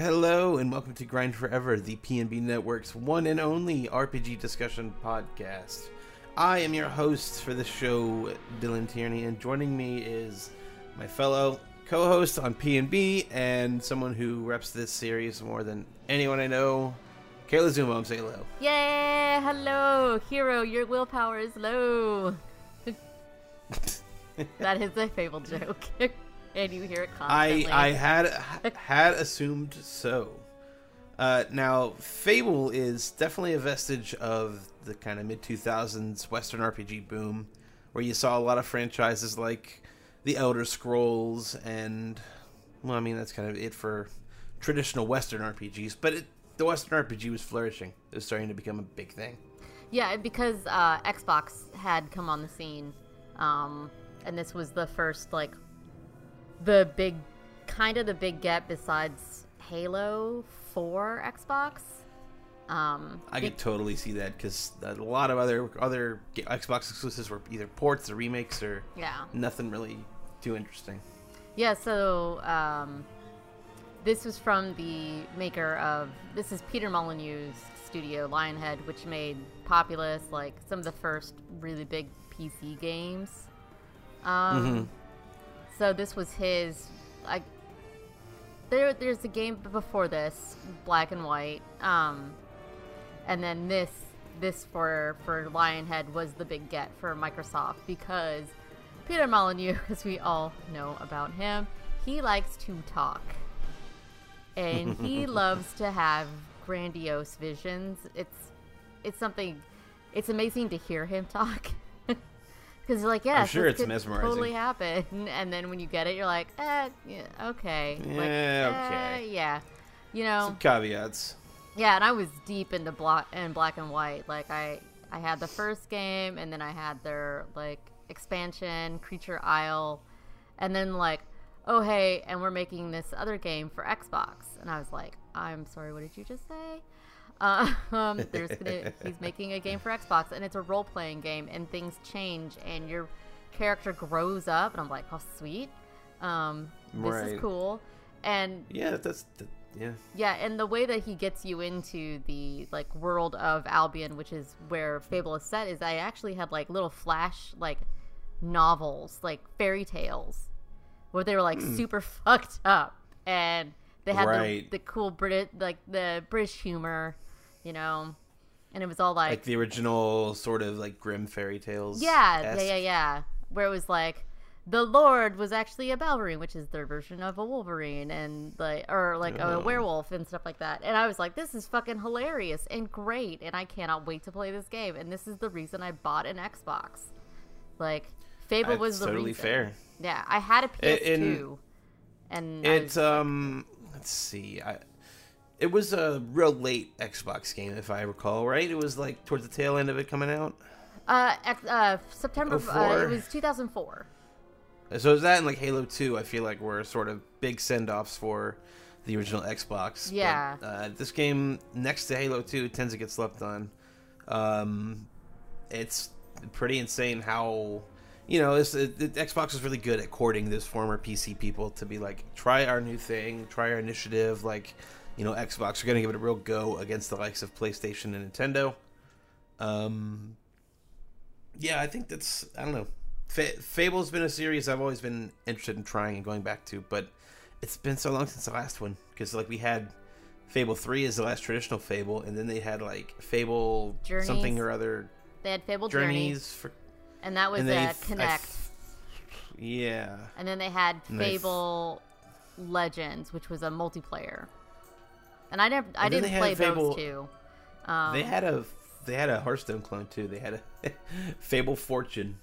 Hello and welcome to Grind Forever, the PNB Network's one and only RPG discussion podcast. I am your host for the show, Dylan Tierney, and joining me is my fellow co-host on PNB and someone who reps this series more than anyone I know, Kayla Zumo. Say hello. Yeah, Hello, hero. Your willpower is low. that is a Fable joke, and you hear it I constantly. I had had assumed so. Uh, now, Fable is definitely a vestige of the kind of mid 2000s Western RPG boom, where you saw a lot of franchises like The Elder Scrolls, and, well, I mean, that's kind of it for traditional Western RPGs, but it, the Western RPG was flourishing. It was starting to become a big thing. yeah, because uh, Xbox had come on the scene, um, and this was the first like the big, kind of the big get besides Halo for Xbox. Um, I could totally see that because a lot of other other Xbox exclusives were either ports or remakes or yeah. nothing really too interesting. Yeah, so um, this was from the maker of this is Peter Molyneux's studio Lionhead, which made Populous like some of the first really big PC games. Um, So this was his like there. There's a game before this, Black and White, um, and then this this for for Lionhead was the big get for Microsoft because Peter Molyneux, as we all know about him, he likes to talk. And he loves to have grandiose visions. It's it's something it's amazing to hear him talk. You're like, yeah, sure it's mesmerizing. totally happen. And then when you get it, you're like, eh, yeah, okay. like, Yeah, eh, okay. yeah. You know, Some caveats. yeah, and I was deep into black and black and white. Like I, I had the first game, and then I had their like expansion, Creature Isle, and then like, oh hey, and we're making this other game for Xbox, and I was like, I'm sorry, what did you just say? Uh, um, there's gonna, he's making a game for Xbox, and it's a role playing game, and things change, and your character grows up, and I'm like, oh sweet, um, this Right. is cool, and Yeah, that's that, yeah. yeah, and the way that he gets you into the like world of Albion, which is where Fable is set, is I actually had like little flash like novels, like fairy tales, where they were like super fucked up, and they had Right. the, the cool British like the British humor, you know, and it was all like, Like the original sort of like Grimm fairy tales. yeah, yeah, yeah, yeah, where it was like. The Lord was actually a Balverine, which is their version of a Wolverine, and like, or like a Oh. werewolf and stuff like that. And I was like, this is fucking hilarious and great, and I cannot wait to play this game. And this is the reason I bought an Xbox. Like, Fable That's was the totally reason. fair. Yeah, I had a PS2, in- and I It's was- um let's see. I it was a real late Xbox game if I recall, right? It was like towards the tail end of it coming out. uh, uh, September. Uh, 04? it was 2004. So is that and like Halo 2 I feel like were sort of big send-offs for the original Xbox. But, Yeah. uh, this game next to Halo 2 tends to get slept on. Um it's pretty insane how you know, this, it, it- Xbox is really good at courting those former PC people to be like, try our new thing, try our initiative. Like, you know, Xbox are going to give it a real go against the likes of PlayStation and Nintendo. Um, yeah, I think that's I don't know. Fa- Fable's been a series I've always been interested in trying and going back to, but it's been so long since the last one because like we had Fable Three is the last traditional Fable, and then they had like Fable Journeys. something or other They had Fable Journeys, Journeys for and that was and uh, f- Kinect. f- yeah. And then they had they f- Fable Legends, which was a multiplayer. And I never, I And then didn't they play Fable- those two. Um, They had a they had a Hearthstone clone too. They had a Fable Fortune.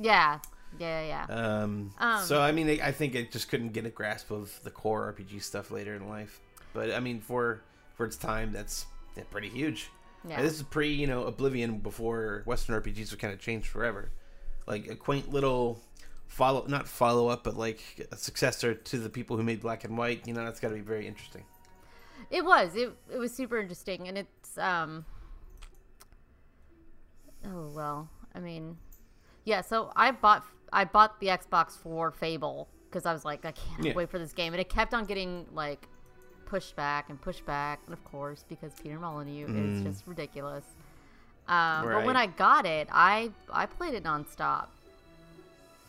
yeah, yeah, yeah. Um, Um, so I mean, I think it just couldn't get a grasp of the core RPG stuff later in life. But I mean, for for its time, that's pretty huge. yeah. And this is pre, you know, Oblivion before Western RPGs were kind of changed forever. Like a quaint little follow, not follow up, but like a successor to the people who made Black and White. You know, that's got to be very interesting. It was. It it was super interesting, and it's um. Oh well, I mean, yeah. So I bought I bought the Xbox for Fable because I was like, I can't Yeah. wait for this game, and it kept on getting like pushed back and pushed back, and of course, because Peter Molyneux Mm. is just ridiculous. Um, But when I got it, I I played it nonstop.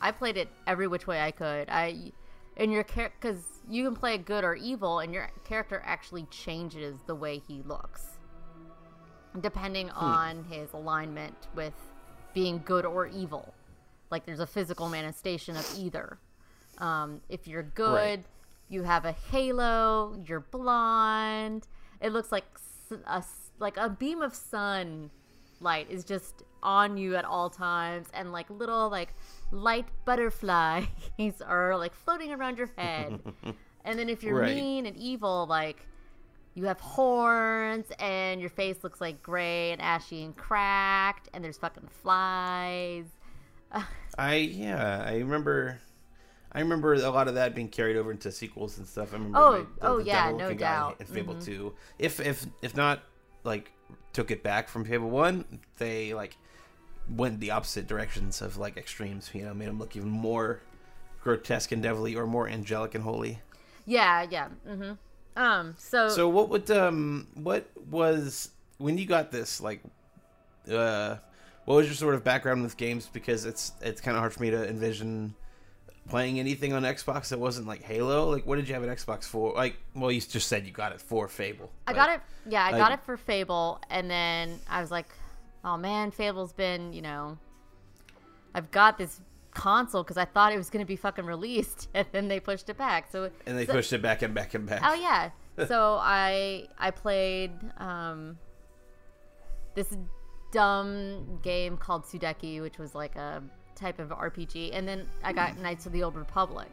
I played it every which way I could. I and your character because you can play good or evil, and your character actually changes the way he looks depending on his alignment with being good or evil. Like there's a physical manifestation of either. Um, if you're good, Right. you have a halo. You're blonde. It looks like a like a beam of sun light is just on you at all times, and like little like light butterflies are like floating around your head. and then if you're Right. mean and evil, like you have horns and your face looks like gray and ashy and cracked and there's fucking flies. I yeah, I remember. I remember a lot of that being carried over into sequels and stuff. I remember. Oh, my- oh, yeah, Devil no doubt. Mm-hmm. In Fable Two, if if if not like took it back from Fable One, they like went the opposite directions of like extremes. You know, made them look even more grotesque and devilly, or more angelic and holy. Yeah, yeah. Mhm. Um so, So what would um what was when you got this like uh what was your sort of background with games because it's it's kind of hard for me to envision playing anything on Xbox that wasn't like Halo like what did you have an Xbox for like well you just said you got it for Fable I got it yeah, I got it for Fable and then I was like, "Oh man, Fable's been, you know, I've got this console cuz I thought it was going to be fucking released and then they pushed it back." So and they so- pushed it back and back and back Oh yeah. so I I played um this dumb game called Sudeki, which was like a type of RPG, and then I got Knights of the Old Republic.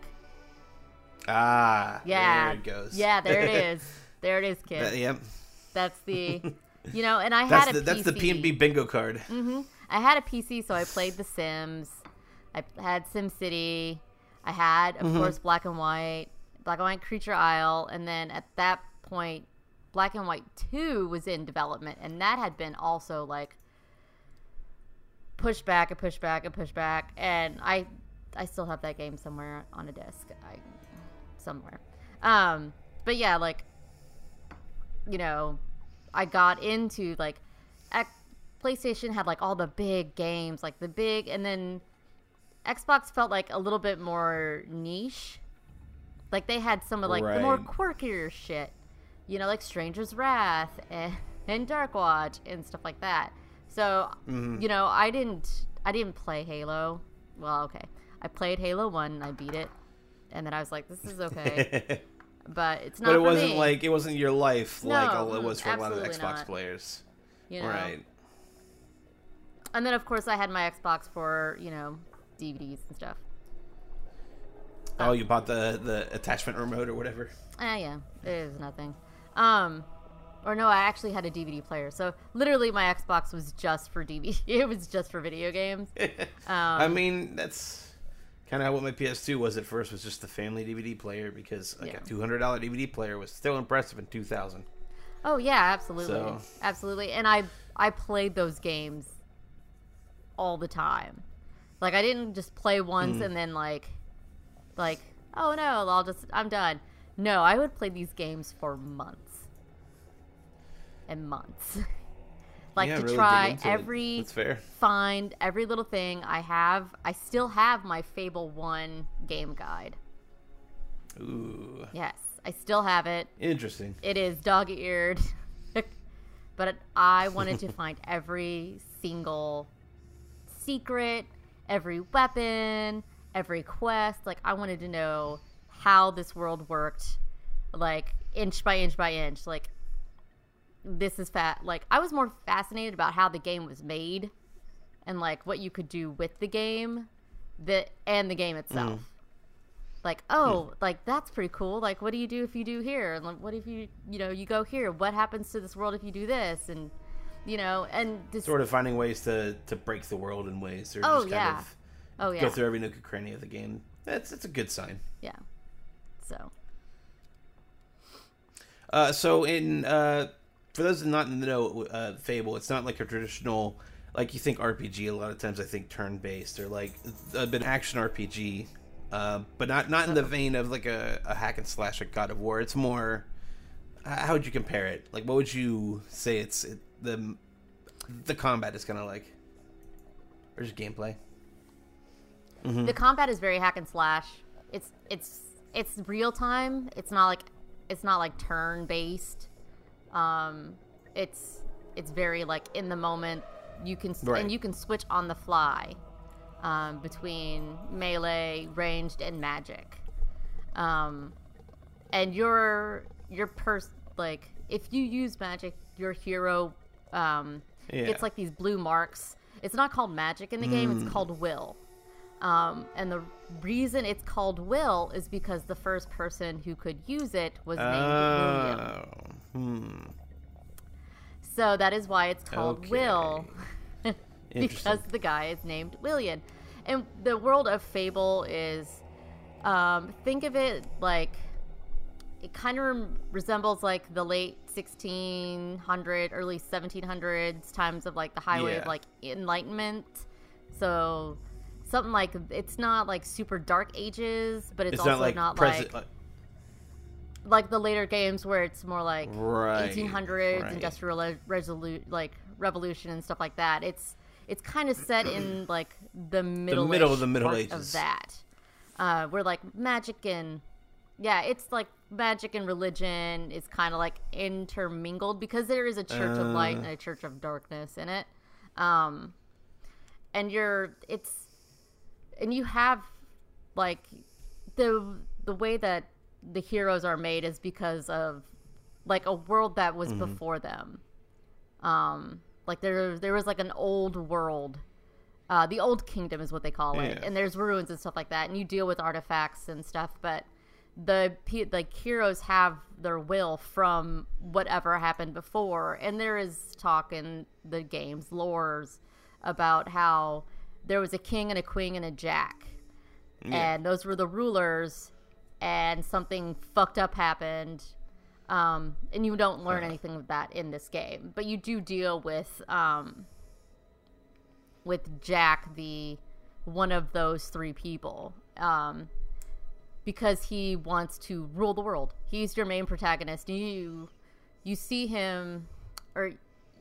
ah Yeah, there it goes Yeah, there it is. There it is, kid. That- yep That's the, you know, and I that's had the a that's the PC. PNB bingo card I had a PC, so I played The Sims. I had SimCity. I had, of course, Black and White, Black and White Creature Isle, and then at that point, Black and White Two was in development, and that had been also like pushed back and pushed back and pushed back, and I, I still have that game somewhere on a disc, I, somewhere. Um, but yeah, like, you know, I got into like, X- PlayStation had like all the big games, like the big, and then Xbox felt like a little bit more niche. Like they had some of like the more Right. quirkier shit, you know, like Stranger's Wrath and, and Dark Watch and stuff like that. So, Mm-hmm. you know, I didn't, I didn't play Halo. Well, okay, I played Halo One and I beat it, and then I was like, this is okay, but it's not. but it wasn't me, like it wasn't your life like No, it was for a lot of Xbox not. players you know? right And then of course I had my Xbox for you know DVDs and stuff. oh you bought the the attachment remote or whatever Ah, yeah, it is nothing. Um, or no, I actually had a DVD player. So literally, my Xbox was just for DVD. It was just for video games. I Um, mean, that's kind of what my PS2 was at first. Was just the family DVD player because like Yeah. a two hundred dollar DVD player was still impressive in two thousand. Oh yeah, absolutely, So- absolutely. And I I played those games all the time. Like I didn't just play once mm. and then like like oh no, I'll just I'm done. No, I would play these games for months and months. like Yeah, to really try every find every little thing I have. I still have my Fable 1 game guide. Ooh, Yes, I still have it. interesting. It is dog eared. but I wanted to find every single secret, every weapon, every quest. Like, I wanted to know how this world worked, like, inch by inch by inch. Like, this is fat. Like, I was more fascinated about how the game was made and, like, what you could do with the game that, and the game itself. Like oh like that's pretty cool. Like what do you do if you do here? And like what if you you know you go here? What happens to this world if you do this? And you know and this Sort of finding ways to to break the world in ways, or Oh, just kind yeah. of oh yeah. go through every nook and cranny of the game. That's it's a good sign. yeah. So. Uh, so in uh, for those that not in the know, uh, Fable, it's not like a traditional like you think RPG. A lot of times, I think turn based or like a bit action RPG, uh, but not not in the vein of like a, a hack and slash like God of War. It's more how would you compare it? Like, what would you say it's it, the the combat is kind of like, or just gameplay? The combat is very hack and slash. It's it's it's real time. It's not like it's not like turn based. Um, it's it's very like in the moment. You can Right. and you can switch on the fly um, between melee, ranged, and magic. Um, and your your pers like if you use magic, your hero um, Yeah. gets like these blue marks. It's not called magic in the game. Hmm. It's called will. Um, and the reason it's called will is because the first person who could use it was named William. Hmm. So that is why it's called Okay. Will. Because the guy is named William. And the world of Fable is, um, think of it like, it kind of resembles like the late 1600, early 1700s times of like the highway of like enlightenment. So something like it's not like super dark ages, but it's, It's also not like not like like the later games where it's more like Right, 1800s right. industrial re- resolu- like revolution and stuff like that it's it's kind of set in like the middle middle of the Middle ages of that uh where like magic and yeah it's like magic and religion is kind of like intermingled because there is a church of light Uh. and a church of darkness in it um and you're it's and you have like the the way that the heroes are made is because of like a world that was Mm-hmm. before them. Um like there there was like an old world. Uh the old kingdom is what they call it. Yeah. and there's ruins and stuff like that. And you deal with artifacts and stuff. But the like heroes have their will from whatever happened before. And there is talk in the games lores about how there was a king and a queen and a jack. And those were the rulers and something fucked up happened um, and you don't learn anything of that in this game. But you do deal with um, with jack the one of those three people um, because he wants to rule the world. He's your main protagonist. You you see him or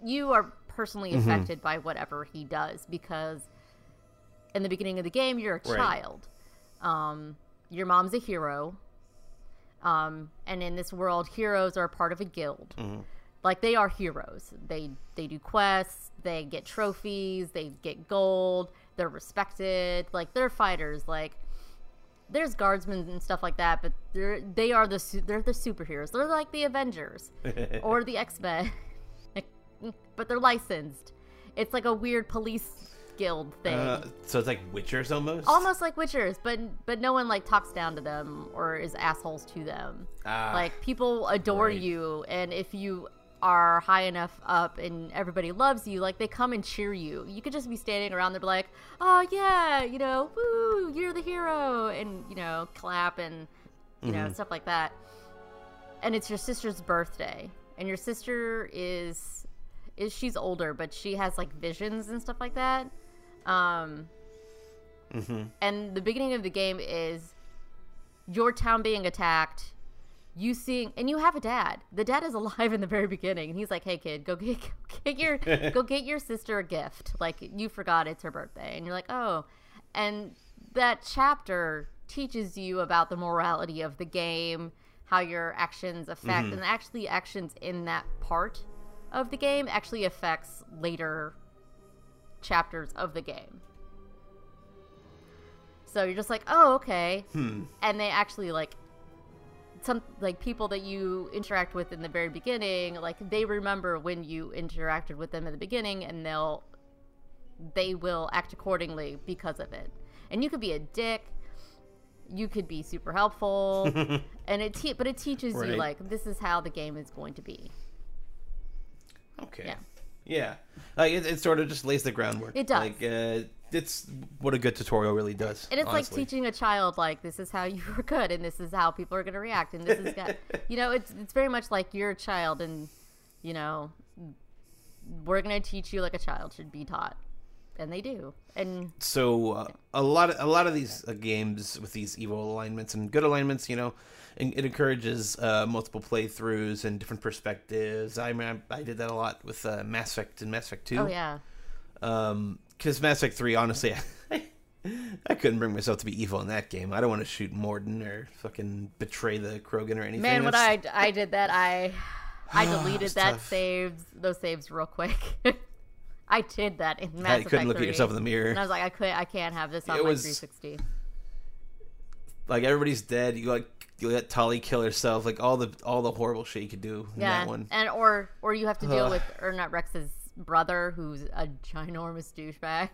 you are personally affected by whatever he does because in the beginning of the game you're a Right. child. Um, your mom's a hero um, and in this world heroes are part of a guild. Like they are heroes. They they do quests they get trophies they get gold they're respected like they're fighters like there's guardsmen and stuff like that but they're they are the su- they're the superheroes. They're like the avengers or the x-men but they're licensed. It's like a weird police guild thing. Uh, so it's like Witchers almost. almost like witchers but but no one like talks down to them or is assholes to them. Ah, like people adore right. you and if you are high enough up and everybody loves you like they come and cheer you. You could just be standing around there be like oh yeah you know woo you're the hero and you know clap and you know stuff like that. And it's your sister's birthday and your sister is is she's older but she has like visions and stuff like that um Mhm. and the beginning of the game is your town being attacked you seeing and you have a dad. The dad is alive in the very beginning and he's like hey kid go get, get your go get your sister a gift. Like you forgot it's her birthday. And you're like oh. And that chapter teaches you about the morality of the game how your actions affect and actually actions in that part of the game actually affects later chapters of the game. So you're just like oh okay. Hmm. And they actually like some like people that you interact with in the very beginning like they remember when you interacted with them in the beginning and they'll they will act accordingly because of it. And you could be a dick. You could be super helpful. And it te- but it teaches you like this is how the game is going to be. Okay. Yeah. Yeah. Like it, it sort of just lays the groundwork. It does. Like uh, it's what a good tutorial really does. And it's honestly. like teaching a child like this is how you are good and this is how people are going to react and this is got, you know it's it's very much like you're a child and you know we're going to teach you like a child should be taught and they do and so uh, a lot of a lot of these uh, games with these evil alignments and good alignments, you know, it encourages uh, multiple playthroughs and different perspectives. I mean, I, I did that a lot with uh, Mass Effect and Mass Effect Two. Oh yeah. Um, because Mass Effect Three, honestly, I, I couldn't bring myself to be evil in that game. I don't want to shoot Mordin or fucking betray the Krogan or anything. Man, when I, I did that, I I deleted that tough. saves those saves real quick. I did that in Mass you Effect You couldn't look at yourself in the mirror. and I was like, I could, I can't have this on It my was- 360. like everybody's dead. You like let Tali kill herself. Like all the all the horrible shit you could do in Yeah, that one. and or or you have to deal with not Wrex's brother, who's a ginormous douchebag.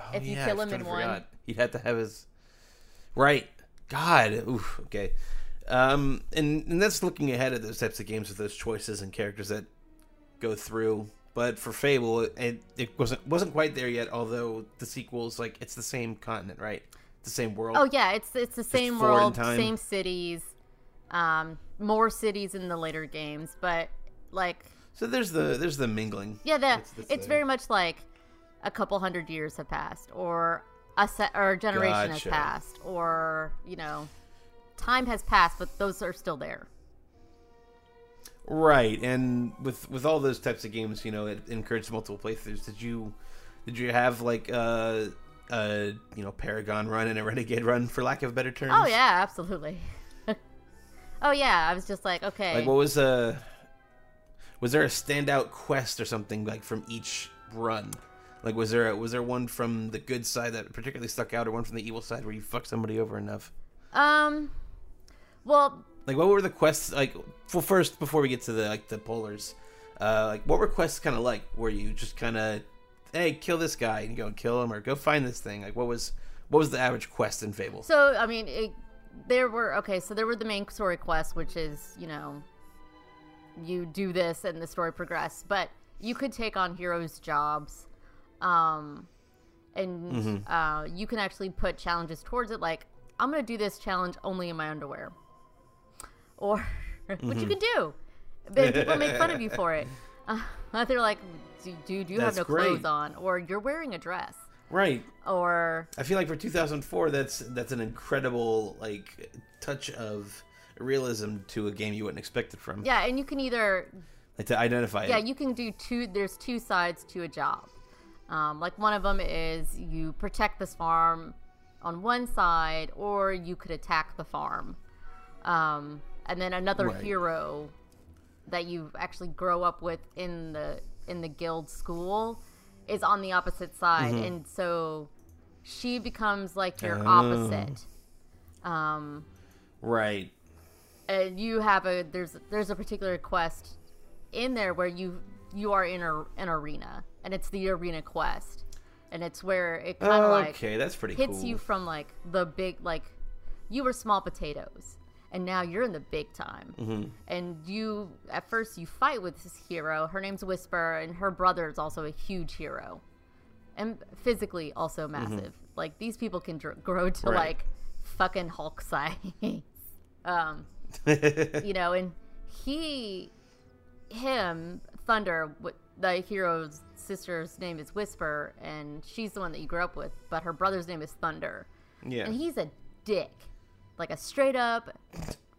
Oh, if you yeah, kill him in one. he'd have to have his right. God, oof. Okay, um, and and that's looking ahead at those types of games with those choices and characters that go through. But for Fable, it, it wasn't wasn't quite there yet. Although the sequels, like it's the same continent, right? The same world. oh yeah, it's it's the same world, same cities, um, more cities in the later games, but like So there's the there's the mingling. Yeah, that's it's there. very much like a couple hundred years have passed, or a set or a generation Gotcha. has passed, or you know, time has passed, but those are still there. Right, and with with all those types of games, you know, it encouraged multiple playthroughs. Did you did you have like uh a you know Paragon run and a Renegade run, for lack of better terms? Oh yeah, absolutely. oh yeah, I was just like, okay, Like, what was a was there a standout quest or something like from each run? Like, was there a, was there one from the good side that particularly stuck out, or one from the evil side where you fucked somebody over enough? um, well, Like, what were the quests like? Well, first, before we get to the like the polars, uh, like what were quests kind of like? Were you just kind of, hey, kill this guy and you go and kill him, or go find this thing? Like, what was what was the average quest in Fable? so I mean, it, there were okay, so there were the main story quests, which is you know, you do this and the story progress, but you could take on heroes' jobs, um, and Mm-hmm. uh, you can actually put challenges towards it, like I'm gonna do this challenge only in my underwear, or which Mm-hmm. you can do, but people make fun of you for it. Uh, they're like, dude, you have no great. clothes on, or you're wearing a dress, Right. or I feel like for 2004, that's that's an incredible like touch of realism to a game you wouldn't expect it from. yeah, and you can either Like to identify yeah it. you can do two there's two sides to a job um, like one of them is you protect this farm on one side or you could attack the farm um, and then another Right. hero that you actually grow up with in the in the guild school is on the opposite side Mm-hmm. and so she becomes like your Oh. opposite um, Right. and you have a there's there's a particular quest in there where you you are in a, an arena and it's the arena quest and it's where it kind of like okay, that's pretty hits cool. you from like the big like you were small potatoes and now you're in the big time Mm-hmm. and you at first you fight with this hero her name's whisper and her brother is also a huge hero and physically also massive like these people can dr- grow to Mm-hmm. Right. like fucking hulk size um you know, and he, him, Thunder, the hero's sister's name is Whisper, and she's the one that you grew up with, but her brother's name is Thunder. yeah. And he's a dick. Like a straight up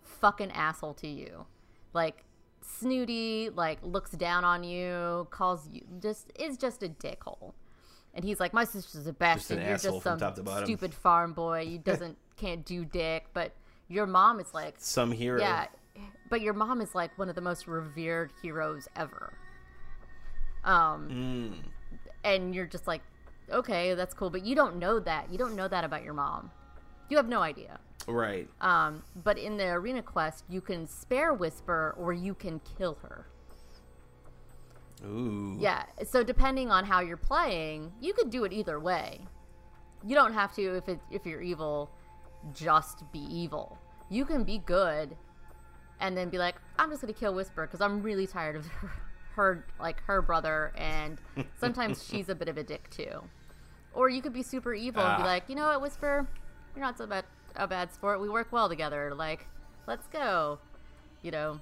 fucking asshole to you. Like, snooty, like, looks down on you, calls you, just, is just a dickhole. And he's like, my sister's a bastard. an You're just some top to stupid farm boy. You doesn't, can't do dick. But your mom is like, Some hero. yeah, but your mom is like one of the most revered heroes ever. Um, Mm. and you're just like, okay, that's cool, but you don't know that. You don't know that about your mom. You have no idea. Right. Um, but in the arena quest, you can spare Whisper or you can kill her. Ooh. Yeah. So depending on how you're playing, you could do it either way. You don't have to if it if you're evil, just be evil. You can be good, and then be like, I'm just gonna kill Whisper because I'm really tired of her, her like her brother, and sometimes she's a bit of a dick too. Or you could be super evil and be Ah. like, you know what, Whisper, you're not so bad a bad sport. We work well together. Like, let's go. You know.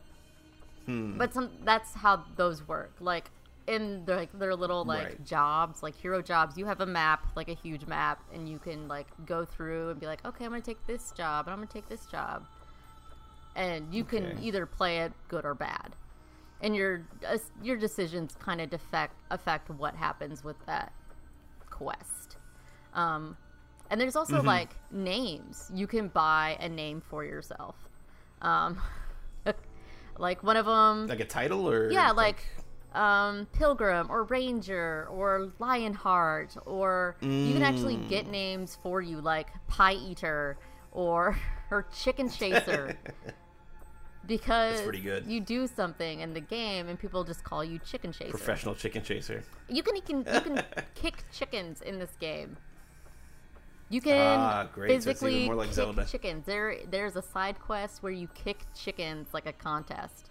Hmm. But some that's how those work. Like in their, like their little like Right. jobs, like hero jobs, you have a map, like a huge map, and you can like go through and be like, okay, I'm gonna take this job, and I'm gonna take this job, and you can either play it good or bad, and your uh, your decisions kind of affect affect what happens with that quest. Um, and there's also Mm-hmm. like names. You can buy a name for yourself. Um, like one of them, Like a title or yeah, like um, Pilgrim or Ranger or Lionheart, or you can actually get Mm. names for you like Pie Eater or or Chicken Chaser. Because pretty good. you do something in the game and people just call you Chicken Chaser. professional chicken chaser. You can you can you can kick chickens in this game. You can Ah. So physically more like kick Zelda. chickens. There there's a side quest where you kick chickens like a contest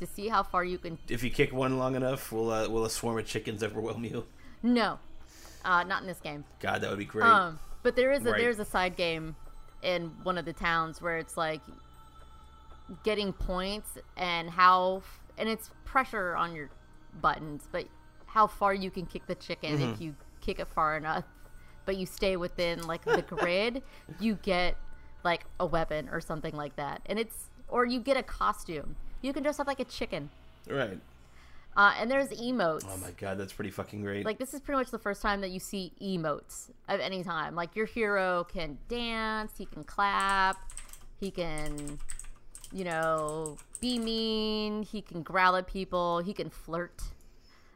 to see how far you can. If you kick one long enough, will uh, will a swarm of chickens overwhelm you? No, uh, not in this game. God, that would be great. Um, but there is a Right. there's a side game in one of the towns where it's like getting points and how and it's pressure on your buttons, but how far you can kick the chicken Mm-hmm. if you kick it far enough, but you stay within like the grid, you get like a weapon or something like that, and it's or you get a costume. You can dress up like a chicken, right. uh, and there's emotes. Oh my god, that's pretty fucking great. Like this is pretty much the first time that you see emotes of any time. Like your hero can dance, he can clap, he can, you know, be mean, he can growl at people, he can flirt.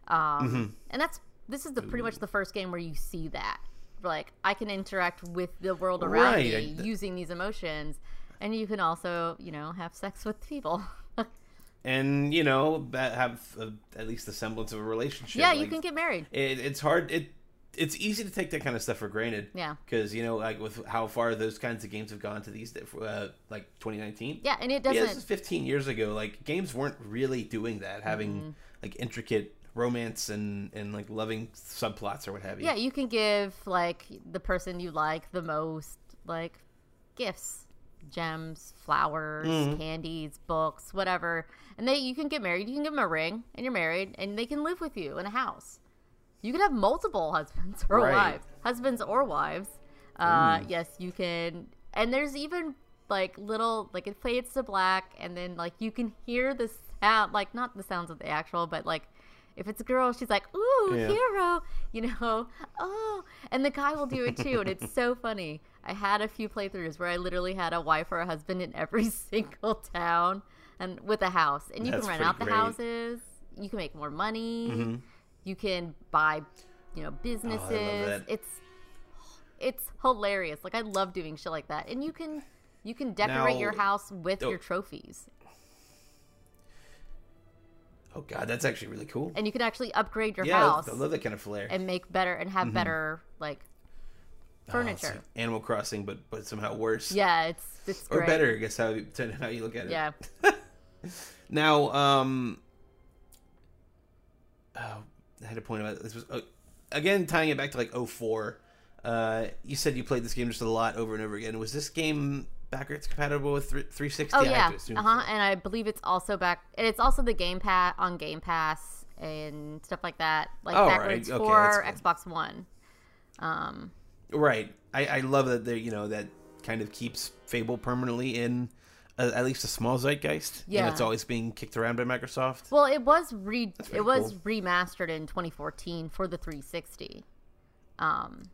Um, Mm-hmm. and that's this is the pretty much the first game where you see that. Like I can interact with the world around Right, me using these emotions, and you can also, you know, have sex with people. and you know, have uh at least the semblance of a relationship. yeah, you can get married. It, it's hard. It it's easy to take that kind of stuff for granted. Yeah. Because you know, like with how far those kinds of games have gone to these, uh, like 2019. Yeah, and it doesn't. this is 15 years ago. Like games weren't really doing that, having Mm-hmm. like intricate romance and and like loving subplots or what have you. Yeah, you can give like the person you like the most like gifts, gems, flowers, Mm-hmm. candies, books, whatever. And they you can get married. You can give them a ring, and you're married, and they can live with you in a house. You can have multiple husbands or Right. wives, husbands or wives. Uh, yes, you can. And there's even like little like it fades to black, and then like you can hear the sound, like not the sounds of the actual, but like if it's a girl, she's like, "Ooh, Yeah. hero," you know. Oh, and the guy will do it too, and it's so funny. I had a few playthroughs where I literally had a wife or a husband in every single town, and with a house, and you That's can rent out the great. Mm-hmm. houses. You can make more money. You can buy, you know, businesses. Oh. It's it's hilarious. Like I love doing shit like that, and you can you can decorate Now- your house with oh. your trophies, Oh god, that's actually really cool. and you can actually upgrade your yeah, house I love that kind of flair. and make better and have better like Oh, furniture. it's like Animal Crossing, but but somehow worse. yeah, it's it's Or great. better, I guess how you, depending how you look at it. Yeah. Now, um, oh, I had a point about this was oh, again tying it back to like 04. Uh, you said you played this game just a lot over and over again. Was this game backwards compatible with thr- 360? Oh yeah, uh huh. And I believe it's also back. And it's also the Game Pass on Game Pass and stuff like that, like Oh, right. backwards Okay, for Xbox One. Um, Right. I, I love that they you know that kind of keeps Fable permanently in uh, at least a small zeitgeist. Yeah. it's always being kicked around by Microsoft. well, it was re it was cool. remastered in 2014 for the 360, um,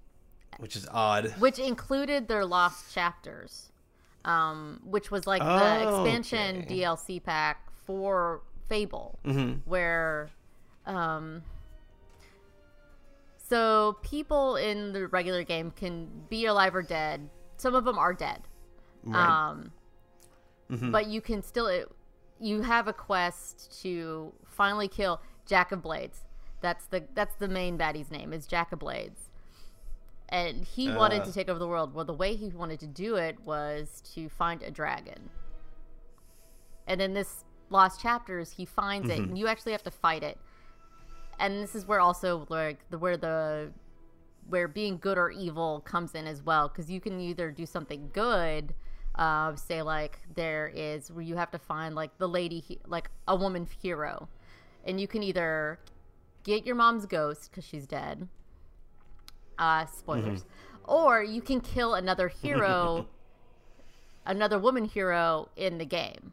which is odd. which included their lost chapters, um, which was like the Oh, expansion okay. DLC pack for Fable, Mhm. where um, so people in the regular game can be alive or dead. Some of them are dead. Right. Um, Mhm. but you can still it, you have a quest to finally kill Jack of Blades. That's the that's the main baddie's name is Jack of Blades. And he wanted Uh. to take over the world. Well, the way he wanted to do it was to find a dragon. And in this lost chapters, he finds it, and you actually have to fight it. And this is where also like the where the where being good or evil comes in as well because you can either do something good uh, say like there is where you have to find like the lady he- like a woman hero and you can either get your mom's ghost because she's dead. Uh, spoilers. Or you can kill another hero, another woman hero in the game.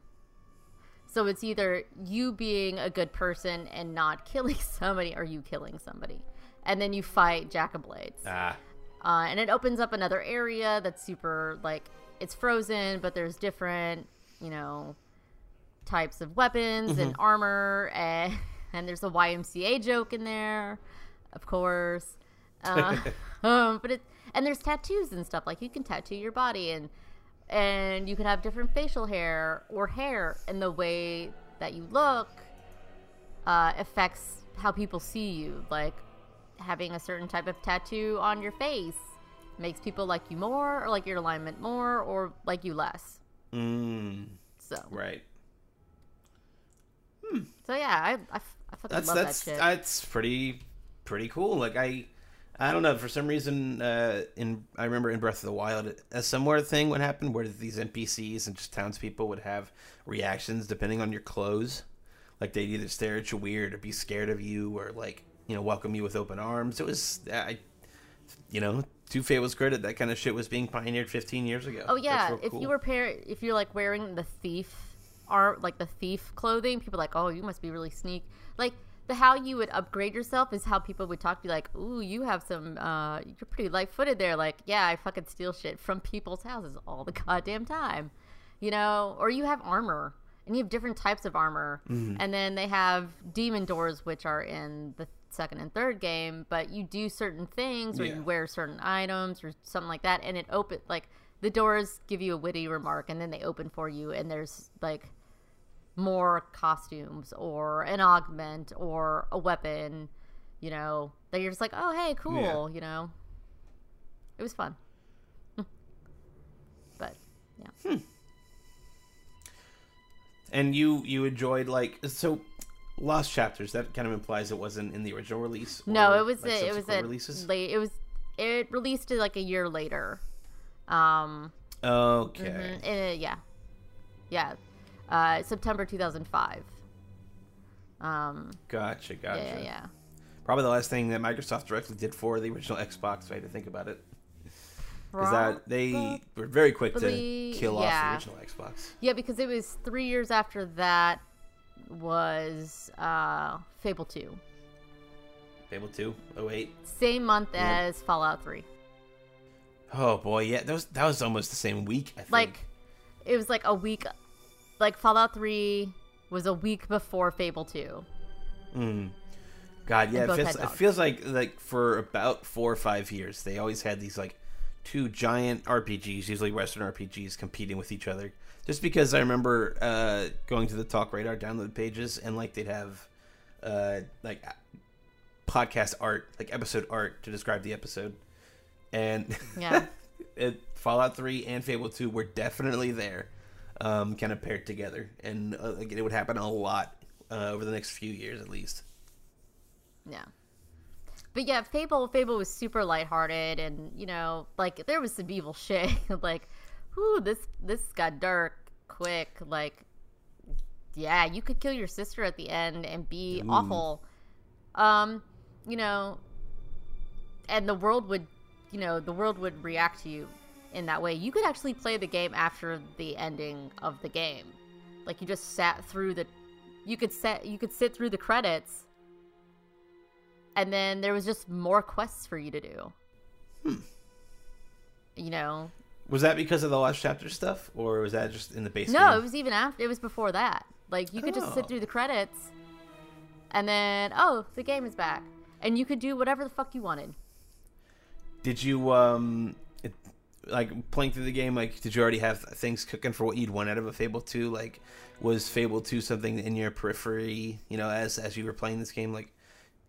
So it's either you being a good person and not killing somebody, or you killing somebody, and then you fight Jack of Blades. Ah, Uh, and it opens up another area that's super like it's frozen, but there's different, you know, types of weapons and armor, and and there's a YMCA joke in there, of course. Uh, um, but it and there's tattoos and stuff like you can tattoo your body and and you can have different facial hair or hair, and the way that you look uh, affects how people see you. Like having a certain type of tattoo on your face makes people like you more, or like your alignment more, or like you less. mm, So, right. so yeah, I, I, I fucking That's love that's that shit. that's pretty pretty cool. Like I. I don't know. For some reason, uh, in I remember in Breath of the Wild, a similar thing would happen where these NPCs and just townspeople would have reactions depending on your clothes. Like they'd either stare at you weird or be scared of you or like you know welcome you with open arms. It was I, you know, Two Fate was great that kind of shit was being pioneered 15 years ago. Oh yeah, if cool. you were pair, if you're like wearing the thief art, like the thief clothing, people are like, oh, you must be really sneak. Like the how you would upgrade yourself is how people would talk to you. Like, ooh, you have some, uh, you're pretty light footed there. Like, yeah, I fucking steal shit from people's houses all the goddamn time, you know. Or you have armor, and you have different types of armor, and then they have demon doors, which are in the second and third game. But you do certain things, or Yeah. you wear certain items, or something like that, and it open like the doors give you a witty remark and then they open for you and there's like more costumes or an augment or a weapon you know that you're just like oh hey cool you know? It was fun. But yeah. And you you enjoyed like so lost chapters that kind of implies it wasn't in the original release no it was like, a, it was a releases? late it was it released it like a year later. Um okay. mhm, uh, yeah. Yeah uh september 2005 um gotcha gotcha yeah yeah yeah. Probably the last thing that microsoft directly did for the original xbox if i had to think about it. Because that they were very quick to kill off the original xbox. Yeah, because it was three years after that was uh, Fable 2. fable 2 08 Same month Yeah. as Fallout 3. oh boy yeah that was that was almost the same week i think. Like, it was like a week, like Fallout 3 was a week before Fable 2. Mm. God, yeah, it feels, it feels like like for about four or five years, they always had these like two giant RPGs, usually Western RPGs, competing with each other. Just because I remember uh, going to the Talk Radar download pages and like they'd have uh, like podcast art, like episode art to describe the episode, and Yeah. it, Fallout Three and Fable Two were definitely there, um, kind of paired together, and uh, like, it would happen a lot uh, over the next few years at least. Yeah. But yeah, Fable Fable was super lighthearted and, you know, like there was some evil shit. like, whoo, this this got dark quick. Like yeah, you could kill your sister at the end and be Ooh. awful. Um, you know, and the world would, you know, the world would react to you in that way. You could actually play the game after the ending of the game. Like you just sat through the you could set you could sit through the credits and then there was just more quests for you to do. Hmm. You know, Was that because of the last chapter stuff, or was that just in the base? no, game? it was even after. It was before that. Like you could just sit Oh. through the credits, and then oh, the game is back, and you could do whatever the fuck you wanted. Did you um, like playing through the game? Like, did you already have things cooking for what you'd want out of a Fable Two? Like, was Fable Two something in your periphery? You know, as as you were playing this game, like,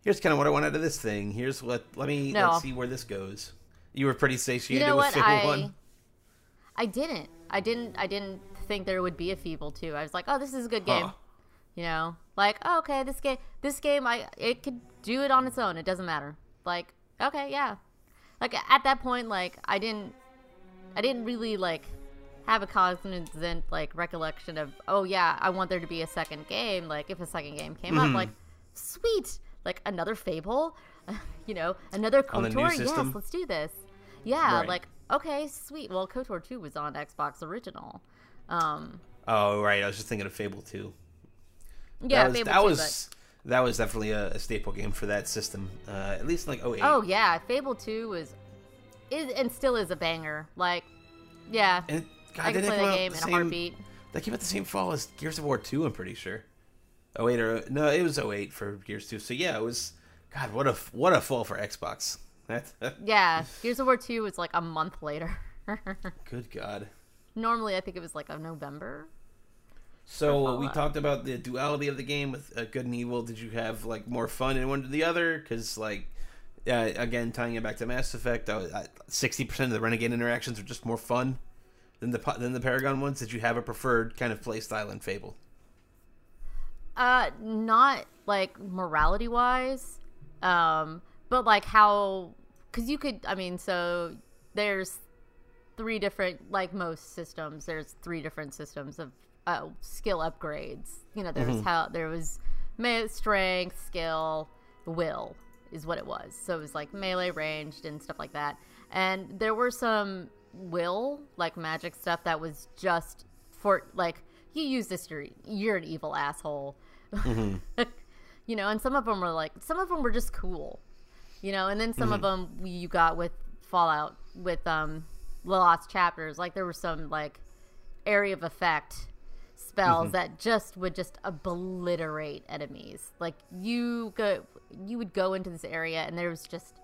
here's kind of what I want out of this thing. Here's what. Let me No. let's see where this goes. You were pretty You satiated know with what? Fable I One. I didn't. I didn't. I didn't think there would be a fable two. I was like, oh, this is a good game. Huh. You know, like oh, okay, this game, this game, I it could do it on its own. It doesn't matter. Like okay, yeah. Like at that point, like I didn't, I didn't really like have a cognizant like recollection of oh yeah, I want there to be a second game. Like if a second game came up, Mhm. like sweet, like another Fable, you know, another KOTOR. Yes, let's do this. Yeah, Right. like okay, sweet. Well, KOTOR 2 was on Xbox original. Um, Oh right, I was just thinking of Fable Two. yeah, that was Fable that 2, was, that was definitely a, a staple game for that system. Uh, at least like 08. oh yeah, Fable 2 was is and still is a banger. Like, yeah, and God, I can play the game the in a heartbeat. That came out the same fall as Gears of War 2, I'm pretty sure. 08 or no, it was 08 for Gears 2. So yeah, it was God, what a what a fall for Xbox. That's Yeah, Gears of War 2 was like a month later. good God. Normally, I think it was like a November. So we talked about the duality of the game with uh, good and evil. Did you have like more fun in one to the other? Because like, uh, again, tying it back to Mass Effect, sixty percent of the Renegade interactions are just more fun than the than the Paragon ones. Did you have a preferred kind of play style in Fable? Uh, not like morality wise, um, but like how, because you could, I mean, so there's three different, like most systems, there's three different systems of uh, skill upgrades. You know, there was how, there was strength, skill, will is what it was. So it was like melee, ranged, and stuff like that. And there were some will, like magic stuff that was just for, like, you use this, you're, you're an evil asshole. Mm-hmm. you know, and some of them were like, some of them were just cool, you know, and then some of mm-hmm. them you got with Fallout with um the lost chapters. Like there were some like area of effect spells mm-hmm. that just would just obliterate enemies. Like you go, you would go into this area and there was just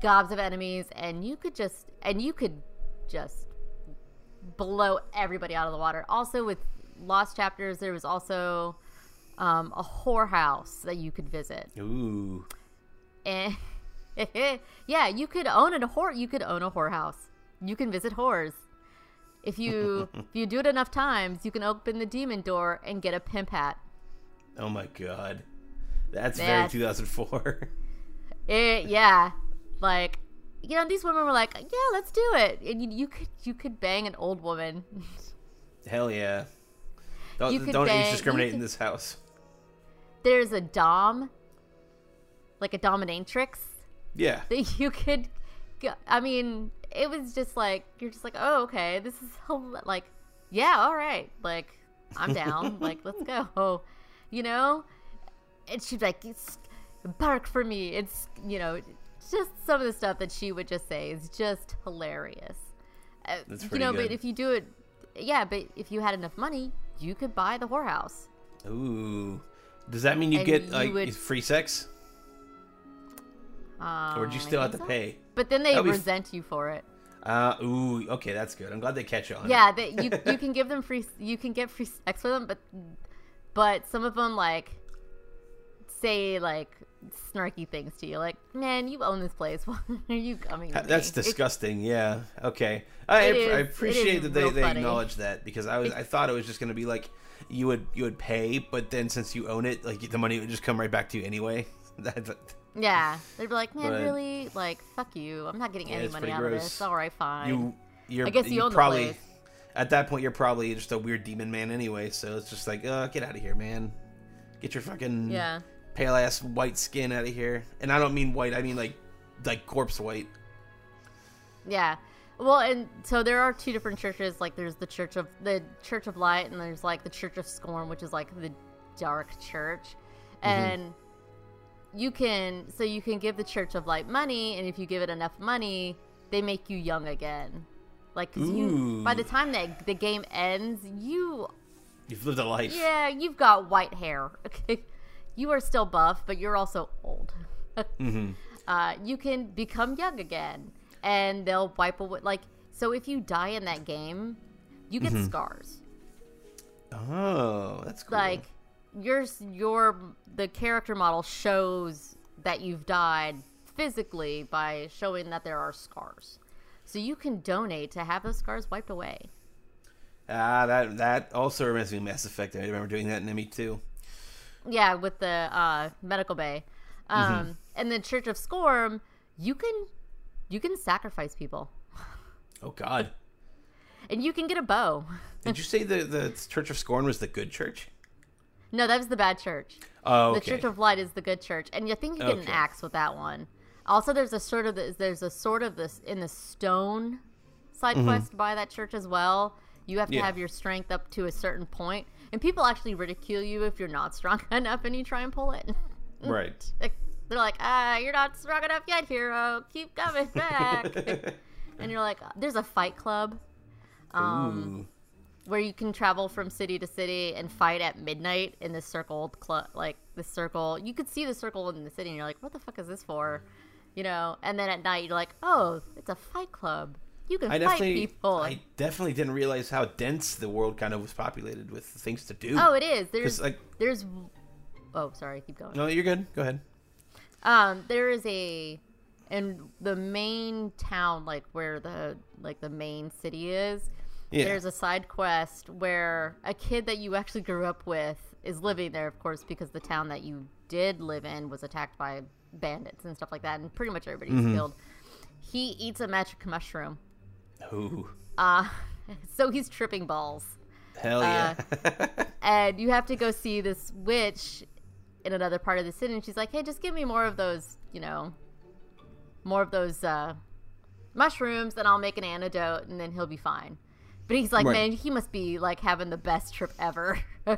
gobs of enemies, and you could just and you could just blow everybody out of the water. Also with lost chapters, there was also um, a whorehouse that you could visit Ooh, and yeah, you could own a whore. You could own a whorehouse. You can visit whores. If you if you do it enough times, you can open the demon door and get a pimp hat. oh my God, that's That's- very 2004. It, yeah, like you know, these women were like, yeah, let's do it, and you, you could you could bang an old woman. Hell yeah! Don't, You don't bang- age discriminate in this house. There's a dom, like a dominatrix. Yeah, that you could go, i mean it was just like you're just like oh okay this is like yeah all right like i'm down like let's go you know and she'd be like bark for me it's you know just some of the stuff that she would just say is just hilarious Uh, you know good. but if you do it yeah but if you had enough money you could buy the whorehouse Ooh. Does that mean you And get you like would- free sex, um, or do you still have to so. pay? but then they That'd f- resent you for it Uh, ooh, okay, that's good. I'm glad they catch on. yeah that you you can give them free you can get free sex for them but but some of them like say like snarky things to you like man you own this place why are you coming to That's me?" It- disgusting. yeah. Okay. I, It I appreciate that they, they funny. acknowledge that because I was I thought it was just gonna be like you would you would pay, but then since you own it, like the money would just come right back to you anyway. Yeah they'd be like man But- really like fuck you i'm not getting Yeah, any money out of this all right fine you you're I guess you own the probably place. at that point you're probably just a weird demon man anyway. So it's just like, uh, get out of here, man. Get your fucking yeah pale ass white skin out of here. And I don't mean white. I mean like like corpse white. Yeah. Well, and so there are two different churches. Like there's the Church of the Church of Light, and there's like the Church of Scorn, which is like the dark church. Mm-hmm. And you can so you can give the Church of Light money, and if you give it enough money, they make you young again. Like 'cause you by the time that the game ends, you You've lived a life. yeah you've got white hair. Okay, you are still buff, but you're also old. hmm uh, you can become young again, and they'll wipe away. Like, so if you die in that game, you get Mm-hmm. scars. Oh, that's cool. Like, your your the character model shows that you've died physically by showing that there are scars. So you can donate to have those scars wiped away. Ah, that that also reminds me of Mass Effect. I remember doing that in ME 2. Yeah, with the uh, medical bay, Mm-hmm. um, and the Church of Scorn, you can you can sacrifice people, Oh God, and you can get a bow. did you say the the Church of Scorn was the good church? No, that was the bad church. Oh, okay. The Church of Light is the good church, and I think you get an axe with that one. Also, there's a sort of this, there's a sort of this in the stone side quest by that church as well. You have to Mm-hmm. Yeah. have your strength up to a certain point, and people actually ridicule you if you're not strong enough and you try and pull it. right. They're like, ah, you're not strong enough yet, hero. Keep coming back. and you're like, there's a fight club. Um, where you can travel from city to city and fight at midnight in this circled club like this circle you could see the circle in the city and you're like what the fuck is this for you know and then at night you're like oh it's a fight club you can I fight people I definitely didn't realize how dense the world kind of was populated with things to do. oh it is there's like, there's oh sorry keep going no, you're good. Go ahead. um there is a in the main town like where the like the main city is Yeah. there's a side quest where a kid that you actually grew up with is living there, of course, because the town that you did live in was attacked by bandits and stuff like that, and pretty much everybody's Mm-hmm. killed. He eats a magic mushroom, Ooh. uh, so he's tripping balls, Hell Uh, yeah. and you have to go see this witch in another part of the city, and she's like, "Hey, just give me more of those, you know, more of those uh, mushrooms, and I'll make an antidote, and then he'll be fine." But he's like, Right. "Man, he must be like having the best trip ever."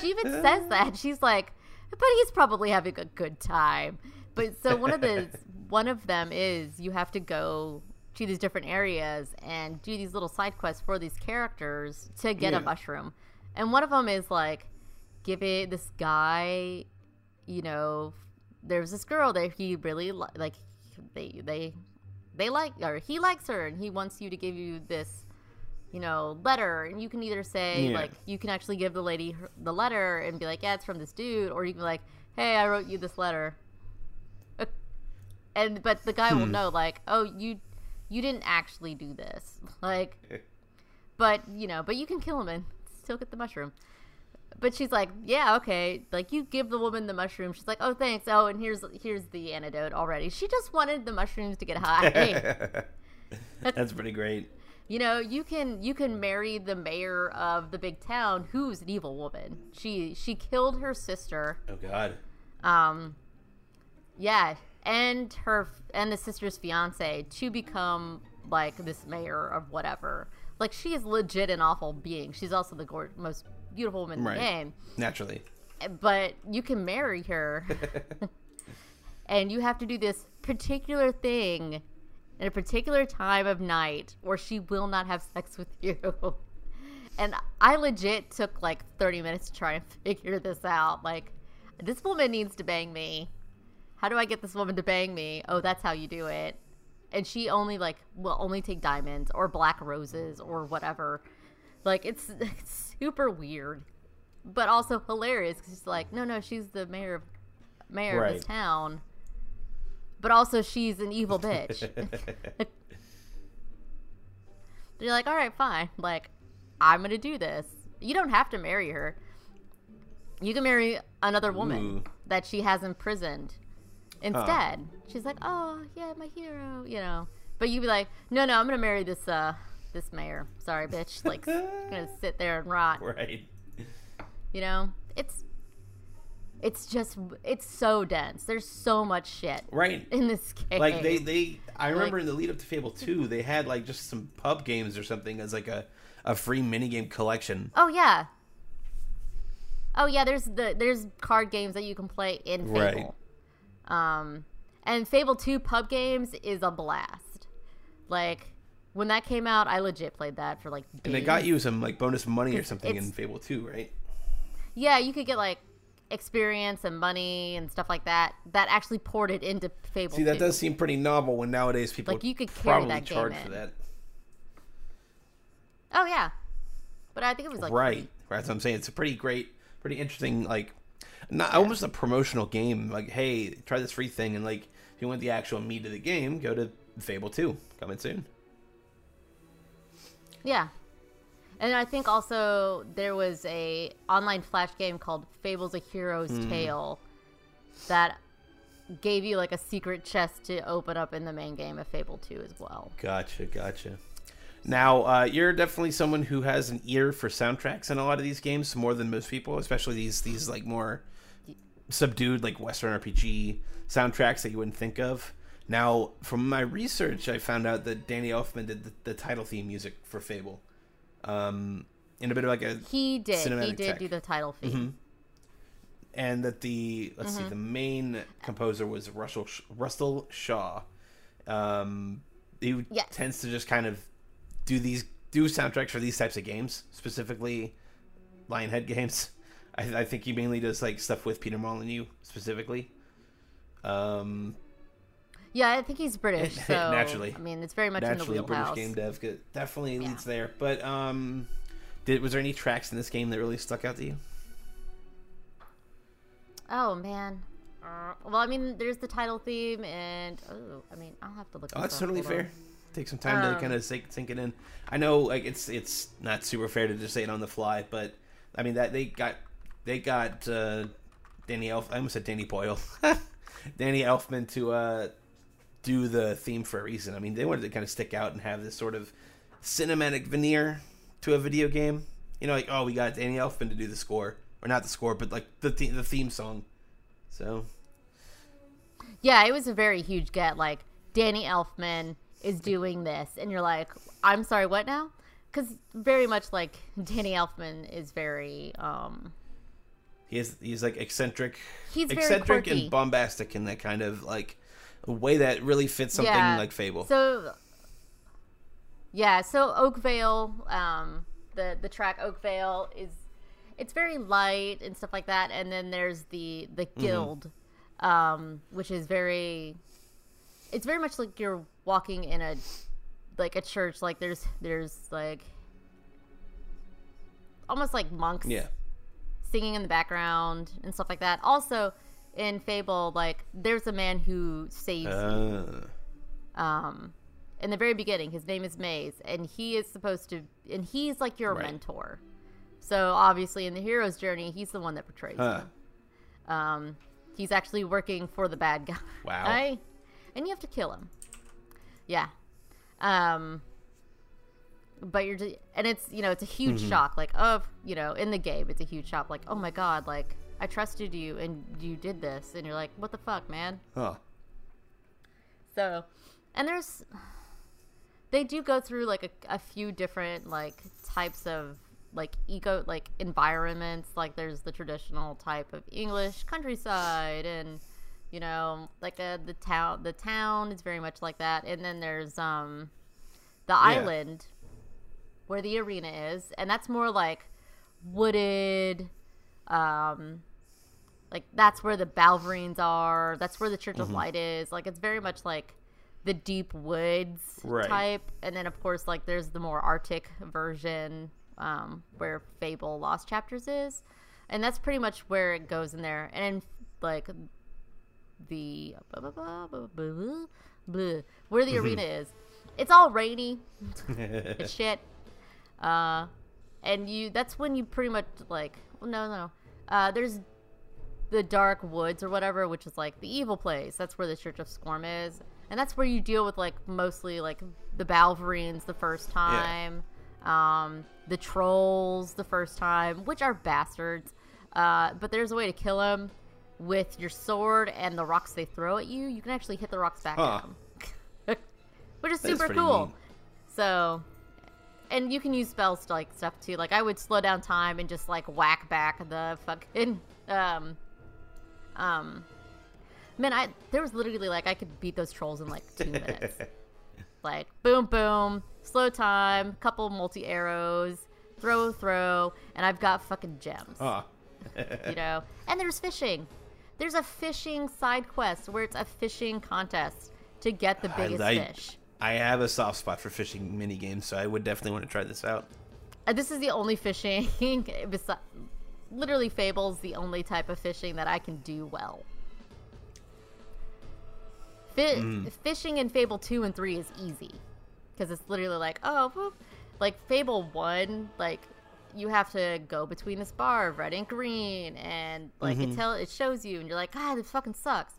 she even says that she's like, "But he's probably having a good time." But so one of the one of them is you have to go to these different areas and do these little side quests for these characters to get Yeah. a mushroom. And one of them is like, give it this guy, you know, there's this girl that he really li- like, they they they like or he likes her and he wants you to give you this, you know, letter. And you can either say Yeah. like you can actually give the lady her, the letter and be like, yeah, it's from this dude, or you can be like, hey, I wrote you this letter. Uh, and but the guy will hmm. know like, oh, you you didn't actually do this, like but you know, but you can kill him and still get the mushroom. But she's like, yeah, okay. Like you give the woman the mushroom. She's like, oh, thanks. Oh, and here's here's the antidote already. She just wanted the mushrooms to get high. That's pretty great. you know, you can you can marry the mayor of the big town, who's an evil woman. She she killed her sister. Oh God. Um, yeah, and her and the sister's fiance to become like this mayor of whatever. Like she is legit an awful being. She's also the gor- most beautiful woman in Right. the game. Naturally. But you can marry her, and you have to do this particular thing in a particular time of night, or she will not have sex with you. And I legit took like 30 minutes to try and figure this out. Like, this woman needs to bang me. How do I get this woman to bang me? Oh, that's how you do it. And she only like will only take diamonds or black roses or whatever. Like it's, it's super weird, but also hilarious because she's like, no, no, she's the mayor of mayor of this town, but also she's an evil bitch. You're like, all right, fine. Like, I'm gonna do this. You don't have to marry her. You can marry another woman Ooh. that she has imprisoned instead. She's like, oh yeah, my hero, you know. But you'd be like, no, no, I'm gonna marry this uh this mayor. Sorry, bitch. Like, gonna sit there and rot. right. You know, it's it's just it's so dense. There's so much shit Right. in this game. Like they, they I remember Like- in the lead up to Fable 2, they had like just some pub games or something as like a, a free minigame collection. Oh yeah. Oh yeah, there's the there's card games that you can play in Fable. Um and Fable 2 pub games is a blast. Like when that came out, I legit played that for like And they got you some like bonus money or something in Fable 2, right? Yeah, you could get like experience and money and stuff like that that actually ported it into Fable See, that 2. does seem pretty novel when nowadays people Like, you could carry probably that game charge in. for that. Oh yeah. But I think it was like right. Right. That's what I'm saying. It's a pretty great, pretty interesting, like, not almost a promotional game. Like, hey, try this free thing, and like, if you want the actual meat of the game, go to Fable 2, coming soon. Yeah. And I think also there was a online flash game called Fables: A Hero's Hmm. Tale that gave you like a secret chest to open up in the main game of Fable 2 as well. Gotcha, gotcha. Now, uh, you're definitely someone who has an ear for soundtracks in a lot of these games, more than most people, especially these these like more subdued like Western RPG soundtracks that you wouldn't think of. Now, from my research, I found out that Danny Elfman did the, the title theme music for Fable, um, in a bit of like a He did. He did do the title theme. Mhm. and that the let's Mm-hmm. see the main composer was Russell Russell Shaw. Um, he Yes. tends to just kind of do these do soundtracks for these types of games, specifically Lionhead games. I, I think he mainly does like stuff with Peter Molyneux specifically. Um, Yeah, I think he's British. So Naturally. I mean, it's very much naturally, a in the British game dev definitely Yeah. leads there. But um, did was there any tracks in this game that really stuck out to you? Oh man. Uh, well, I mean, there's the title theme, and oh, I mean, I'll have to look. Oh, that's up. totally Hold fair. on. Take some time to Um, kind of sink, sink it in. I know, like it's it's not super fair to just say it on the fly, but I mean that they got they got uh, Danny Elf. I almost said Danny Boyle, Danny Elfman to uh, do the theme for a reason. I mean, they wanted to kind of stick out and have this sort of cinematic veneer to a video game. You know, like oh, we got Danny Elfman to do the score, or not the score, but like the the, the theme song. So Yeah, it was a very huge get. Like Danny Elfman is doing this, and you're like, I'm sorry, what now? Because very much like Danny Elfman is very um He is he's like eccentric, He's eccentric and bombastic in that kind of like way that really fits something yeah. like Fable. So yeah, so Oakvale, um, the the track Oakvale is it's very light and stuff like that, and then there's the the Mm-hmm. guild, um, which is very it's very much like you're walking in a like a church. Like there's there's like almost like monks yeah, singing in the background and stuff like that. Also, in Fable, like there's a man who saves you uh, um in the very beginning his name is Maze and he is supposed to and he's like your Right. mentor so obviously in the hero's journey he's the one that portrays huh. you um he's actually working for the bad guy Wow. and you have to kill him yeah um but you're just, and it's you know it's a huge Mm-hmm. shock like of you know in the game it's a huge shock like oh my god like i trusted you and you did this and you're like what the fuck man Huh. so, and there's, they do go through like a, a few different like types of like eco like environments. Like there's the traditional type of English countryside, and you know like uh, the town. The town is very much like that, and then there's um the island where the arena is, and that's more like wooded. Um, like that's where the Balverines are. That's where the Church of Light is. Like it's very much like the deep woods Right. type, and then of course like there's the more Arctic version um, where Fable Lost Chapters is, and that's pretty much where it goes in there. And like the blah, blah, blah, where the arena is, it's all rainy. it's shit. Uh, and you that's when you pretty much like well, no no uh, there's the dark woods or whatever which is like the evil place. That's where the church of scorn is. And that's where you deal with like mostly like the balverines the first time um, the trolls the first time which are bastards. Uh, but there's a way to kill them with your sword and the rocks they throw at you you can actually hit the rocks back Huh. at them which is That is super pretty cool neat. so and you can use spells to like stuff too. Like I would slow down time and just like whack back the fucking um um man, I there was literally like I could beat those trolls in like two minutes. like boom boom, slow time, couple multi arrows, throw throw, and I've got fucking gems. Huh. You know? And there's fishing. There's a fishing side quest where it's a fishing contest to get the biggest I, fish. I have a soft spot for fishing mini games, so I would definitely want to try this out. Uh, this is the only fishing besi- literally fables the only type of fishing that i can do well Fi- Mm. fishing in fable 2 and 3 is easy because it's literally like oh whoop. like fable 1 like you have to go between this bar of red and green and like Mm-hmm. it tell it shows you and you're like ah this fucking sucks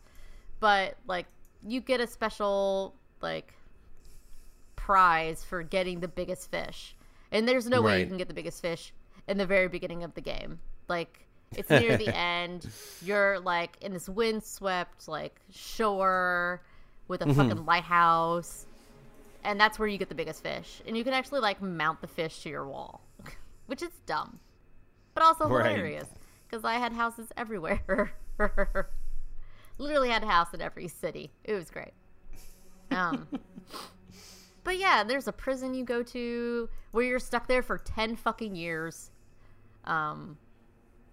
but like you get a special like prize for getting the biggest fish. And there's no way you can get the biggest fish in the very beginning of the game. Like it's near the end. You're like in this windswept like shore with a fucking lighthouse. And that's where you get the biggest fish. And you can actually like mount the fish to your wall. Which is dumb. But also Right. hilarious. Because I had houses everywhere. Literally had a house in every city. It was great. Um, but yeah, there's a prison you go to where you're stuck there for 10 fucking years um,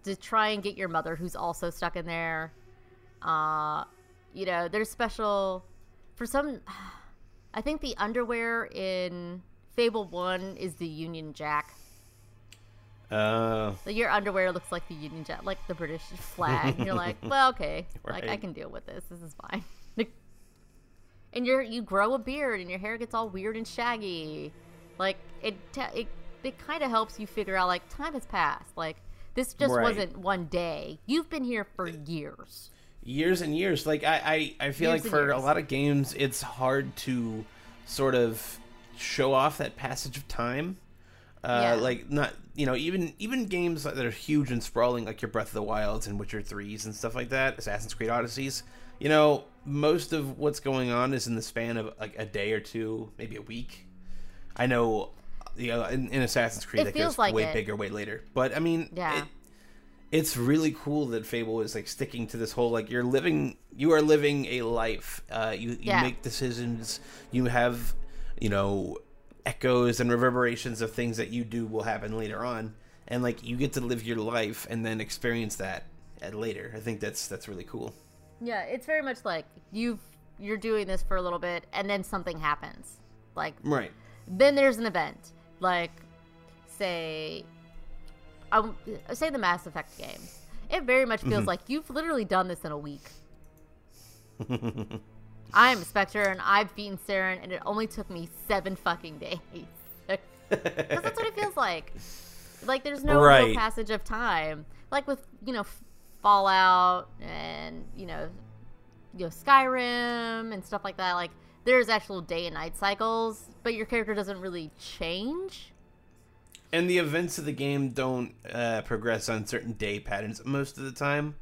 to try and get your mother, who's also stuck in there. Uh, you know, there's special. For some. I think the underwear in Fable 1 is the Union Jack. Uh, Like, your underwear looks like the Union Jack, like the British flag. and you're like, well, okay, like I can deal with this. This is fine. and you're you grow a beard and your hair gets all weird and shaggy. Like it, it, it kind of helps you figure out like time has passed. Like this just Right. wasn't one day. You've been here for years. years and years. Like I, I, I feel Years like for a lot of games, it's hard to sort of show off that passage of time. Uh, Yeah. Like not, you know, even even games that are huge and sprawling, like your Breath of the Wilds and Witcher threes and stuff like that, Assassin's Creed Odysseys. You know, most of what's going on is in the span of like a day or two, maybe a week. I know, you know, in, in Assassin's Creed It that feels goes like way it. bigger, way later. But I mean, Yeah. it, it's really cool that Fable is like sticking to this whole like you're living you are living a life. Uh, you you Yeah. make decisions. You have you know echoes and reverberations of things that you do will happen later on, and like you get to live your life and then experience that at later. I think that's that's really cool. Yeah, it's very much like you've you're doing this for a little bit and then something happens. Like Right. then there's an event like say um, say the mass effect games it very much feels like you've literally done this in a week i'm spectre and i've beaten Saren, and it only took me seven fucking days because that's what it feels like like there's no Right. real passage of time like with you know fallout and you know you know Skyrim and stuff like that. Like there's actual day and night cycles, but your character doesn't really change. And the events of the game don't uh, progress on certain day patterns most of the time.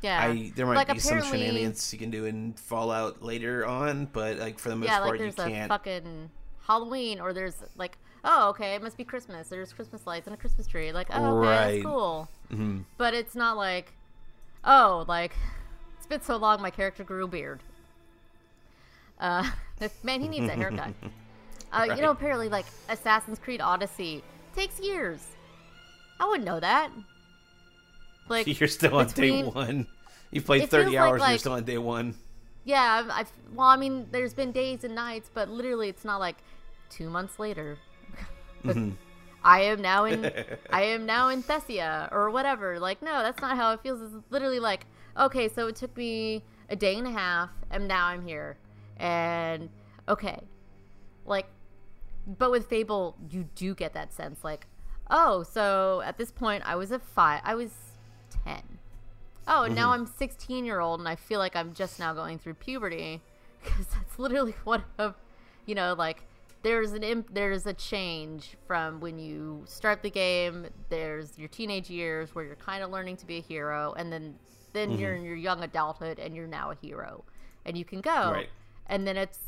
Yeah, I there might Like, be some shenanigans you can do in Fallout later on, but like for the most yeah, part, like you a can't. fucking Halloween, or there's like, oh, okay, it must be Christmas. There's Christmas lights and a Christmas tree. Like, oh, okay, Right. that's cool. Mhm. But it's not like, oh, like it's been so long, my character grew a beard. Uh, man, he needs a haircut. Uh, You know, apparently, like Assassin's Creed Odyssey takes years. I wouldn't know that. Like, You're still on day one. You played 30 feels like- hours and you're still on day one. yeah, I've, I've well, I mean, there's been days and nights, but literally, it's not like two months later. Mhm. I am now in I am now in Thessia or whatever. Like, no, that's not how it feels. It's literally like, okay, so it took me a day and a half, and now I'm here, and okay, like, but with Fable, you do get that sense, like, oh, so at this point, I was a five, I was ten. Oh, and now mm-hmm. I'm 16 year old, and I feel like I'm just now going through puberty, because that's literally what of, you know, like there's an imp- there's a change from when you start the game. There's your teenage years where you're kind of learning to be a hero, and then then you're mm-hmm. in your young adulthood, and you're now a hero, and you can go. Right. And then it's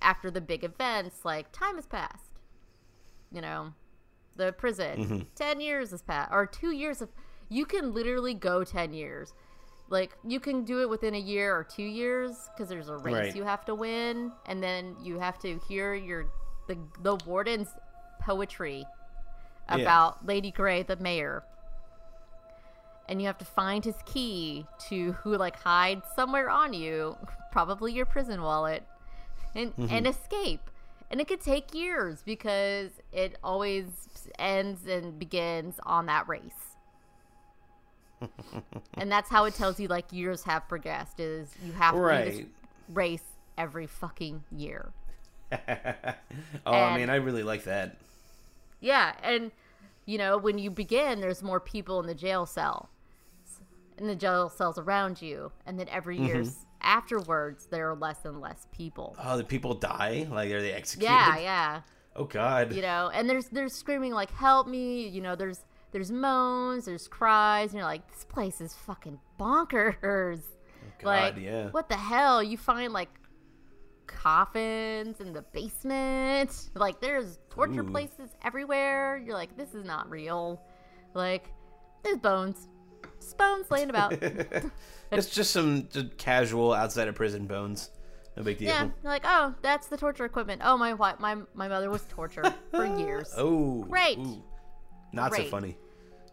after the big events, like time has passed. You know, the prison. Mm-hmm. Ten years has passed, or two years of. You can literally go ten years. Like you can do it within a year or two years because there's a race Right. you have to win, and then you have to hear your the the warden's poetry Yeah. about Lady Grey, the mayor. And you have to find his key to who like hide somewhere on you, probably your prison wallet, and mm-hmm. and escape. And it could take years because it always ends and begins on that race. And that's how it tells you like years have progressed is you have to do this race every fucking year. oh, I mean, I really like that. Yeah, and you know, when you begin, there's more people in the jail cell, in the jail cells around you, and then every mm-hmm. year, afterwards there are less and less people. Oh, the people die? Like are they executed? Yeah, yeah. Oh God. You know, and there's there's screaming like "Help me!" You know, there's there's moans, there's cries, and you're like, this place is fucking bonkers. God, like, yeah. what the hell? You find like coffins in the basement. Like, there's torture Ooh. places everywhere. You're like, this is not real. Like, there's bones. Just bones laying about. it's just some just casual outside of prison bones. No big deal. yeah, you're like, oh, that's the torture equipment. Oh, my my my mother was tortured for years. Oh. Great. ooh. Not so funny.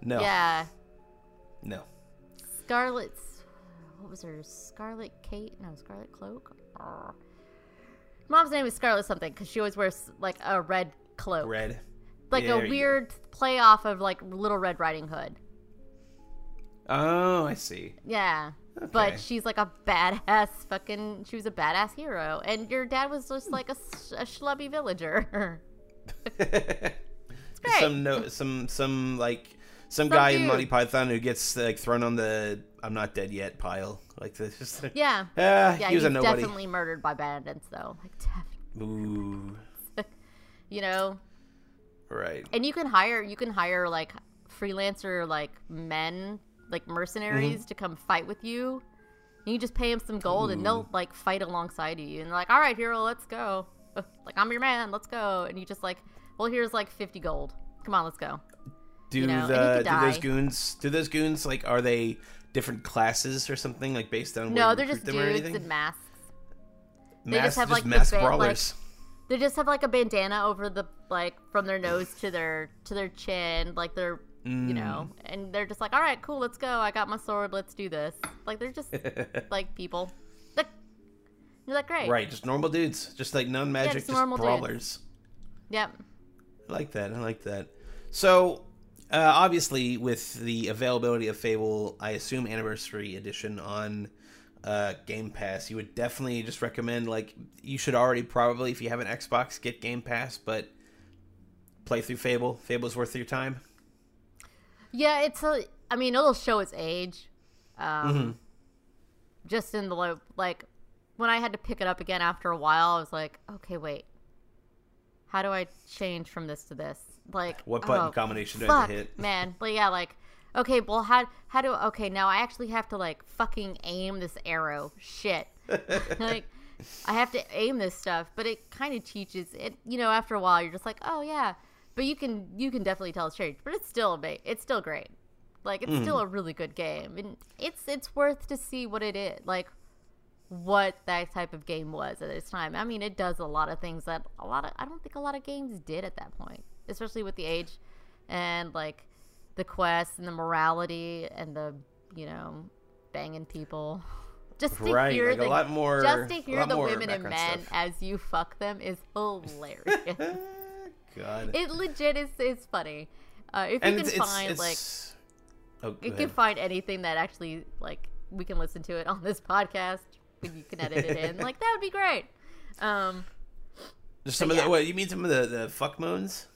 No. Yeah, No. Scarlet's what was her Scarlet Kate? No, Scarlet Cloak. Arr. Mom's name is Scarlet something because she always wears like a red cloak, Red. like There a weird play off of like Little Red Riding Hood. Oh, I see. Yeah, Okay. but she's like a badass fucking. She was a badass hero, and your dad was just like a schlubby villager. some no, some some like some, Some guy in dude. Monty Python who gets like thrown on the "I'm not dead yet" pile. Like this. Just, yeah, Ah, yeah. he was he's a nobody. definitely murdered by bandits though. Like definitely, Ooh. you know. Right. and you can hire you can hire like freelancer like men like mercenaries Mm-hmm. to come fight with you and you just pay them some gold and they'll like fight alongside you and they're like all right hero let's go like i'm your man let's go and you just like well here's like 50 gold. Come on let's go. Do you know, the do those goons do those goons like are they different classes or something like based on no they're just recruit them or dudes in masks. Mass, they just have, like, the mass ba- like- brawlers. they just have like a bandana over the like from their nose to their to their chin like they're you know Mm. and they're just like all right cool let's go. I got my sword. Let's do this. Like they're just like people. Like you're like great. Right, just normal dudes, just like non magic, just just, normal dudes. brawlers. yep I like that. I like that. So, uh, obviously, with the availability of Fable, I assume Anniversary Edition on uh, Game Pass, you would definitely just recommend, like, you should already probably, if you have an Xbox, get Game Pass, but play through Fable. Fable's worth your time. yeah it's a i mean it'll show its age um Mm-hmm. just in the like when i had to pick it up again after a while i was like okay wait how do i change from this to this like What button oh, combination do I fuck, hit? man. But yeah, like, okay, well, how how do okay now? I actually have to like fucking aim this arrow. Shit, like, I have to aim this stuff. But it kind of teaches it. You know, after a while, you're just like, oh yeah. But you can you can definitely tell it's changed. But it's still it's still great. Like it's still mm-hmm. a really good game, and it's it's worth to see what it is like. What that type of game was at its time. I mean, it does a lot of things that a lot of I don't think a lot of games did at that point, especially with the age and like the quest and the morality and the you know banging people. Just to Right, hear like a the lot more- just to hear the women and men stuff. as you fuck them is hilarious. God. it legit is is funny. Uh, if and you can it's, it's, find like it's... Oh, you ahead. can find anything that actually like we can listen to it on this podcast you can edit it in. Like that would be great. Um Just some of yeah. the, what, you mean some of the, the fuck moans?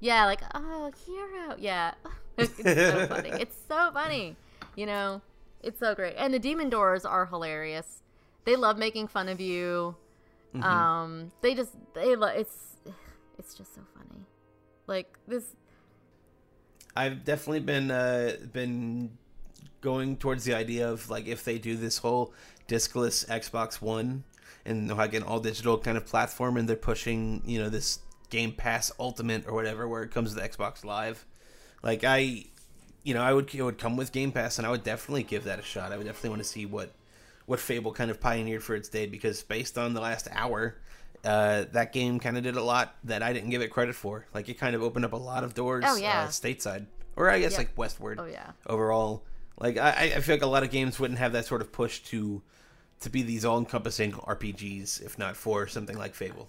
yeah like oh hero. Yeah. It's so funny. It's so funny. You know it's so great. And the demon doors are hilarious. They love making fun of you. Mm-hmm. um they just they lo- it's it's just so funny. Like this. I've definitely been uh, been going towards the idea of like if they do this whole discless Xbox One and like an all digital kind of platform, and they're pushing you know this Game Pass Ultimate or whatever, where it comes to the Xbox Live. Like I, you know, I would it would come with Game Pass, and I would definitely give that a shot. I would definitely want to see what what Fable kind of pioneered for its day because based on the last hour, uh, that game kind of did a lot that I didn't give it credit for. Like it kind of opened up a lot of doors Oh, yeah. uh, stateside, or I guess Yep. like westward. oh yeah Overall, like I, I feel like a lot of games wouldn't have that sort of push to to be these all-encompassing RPGs if not for something like Fable.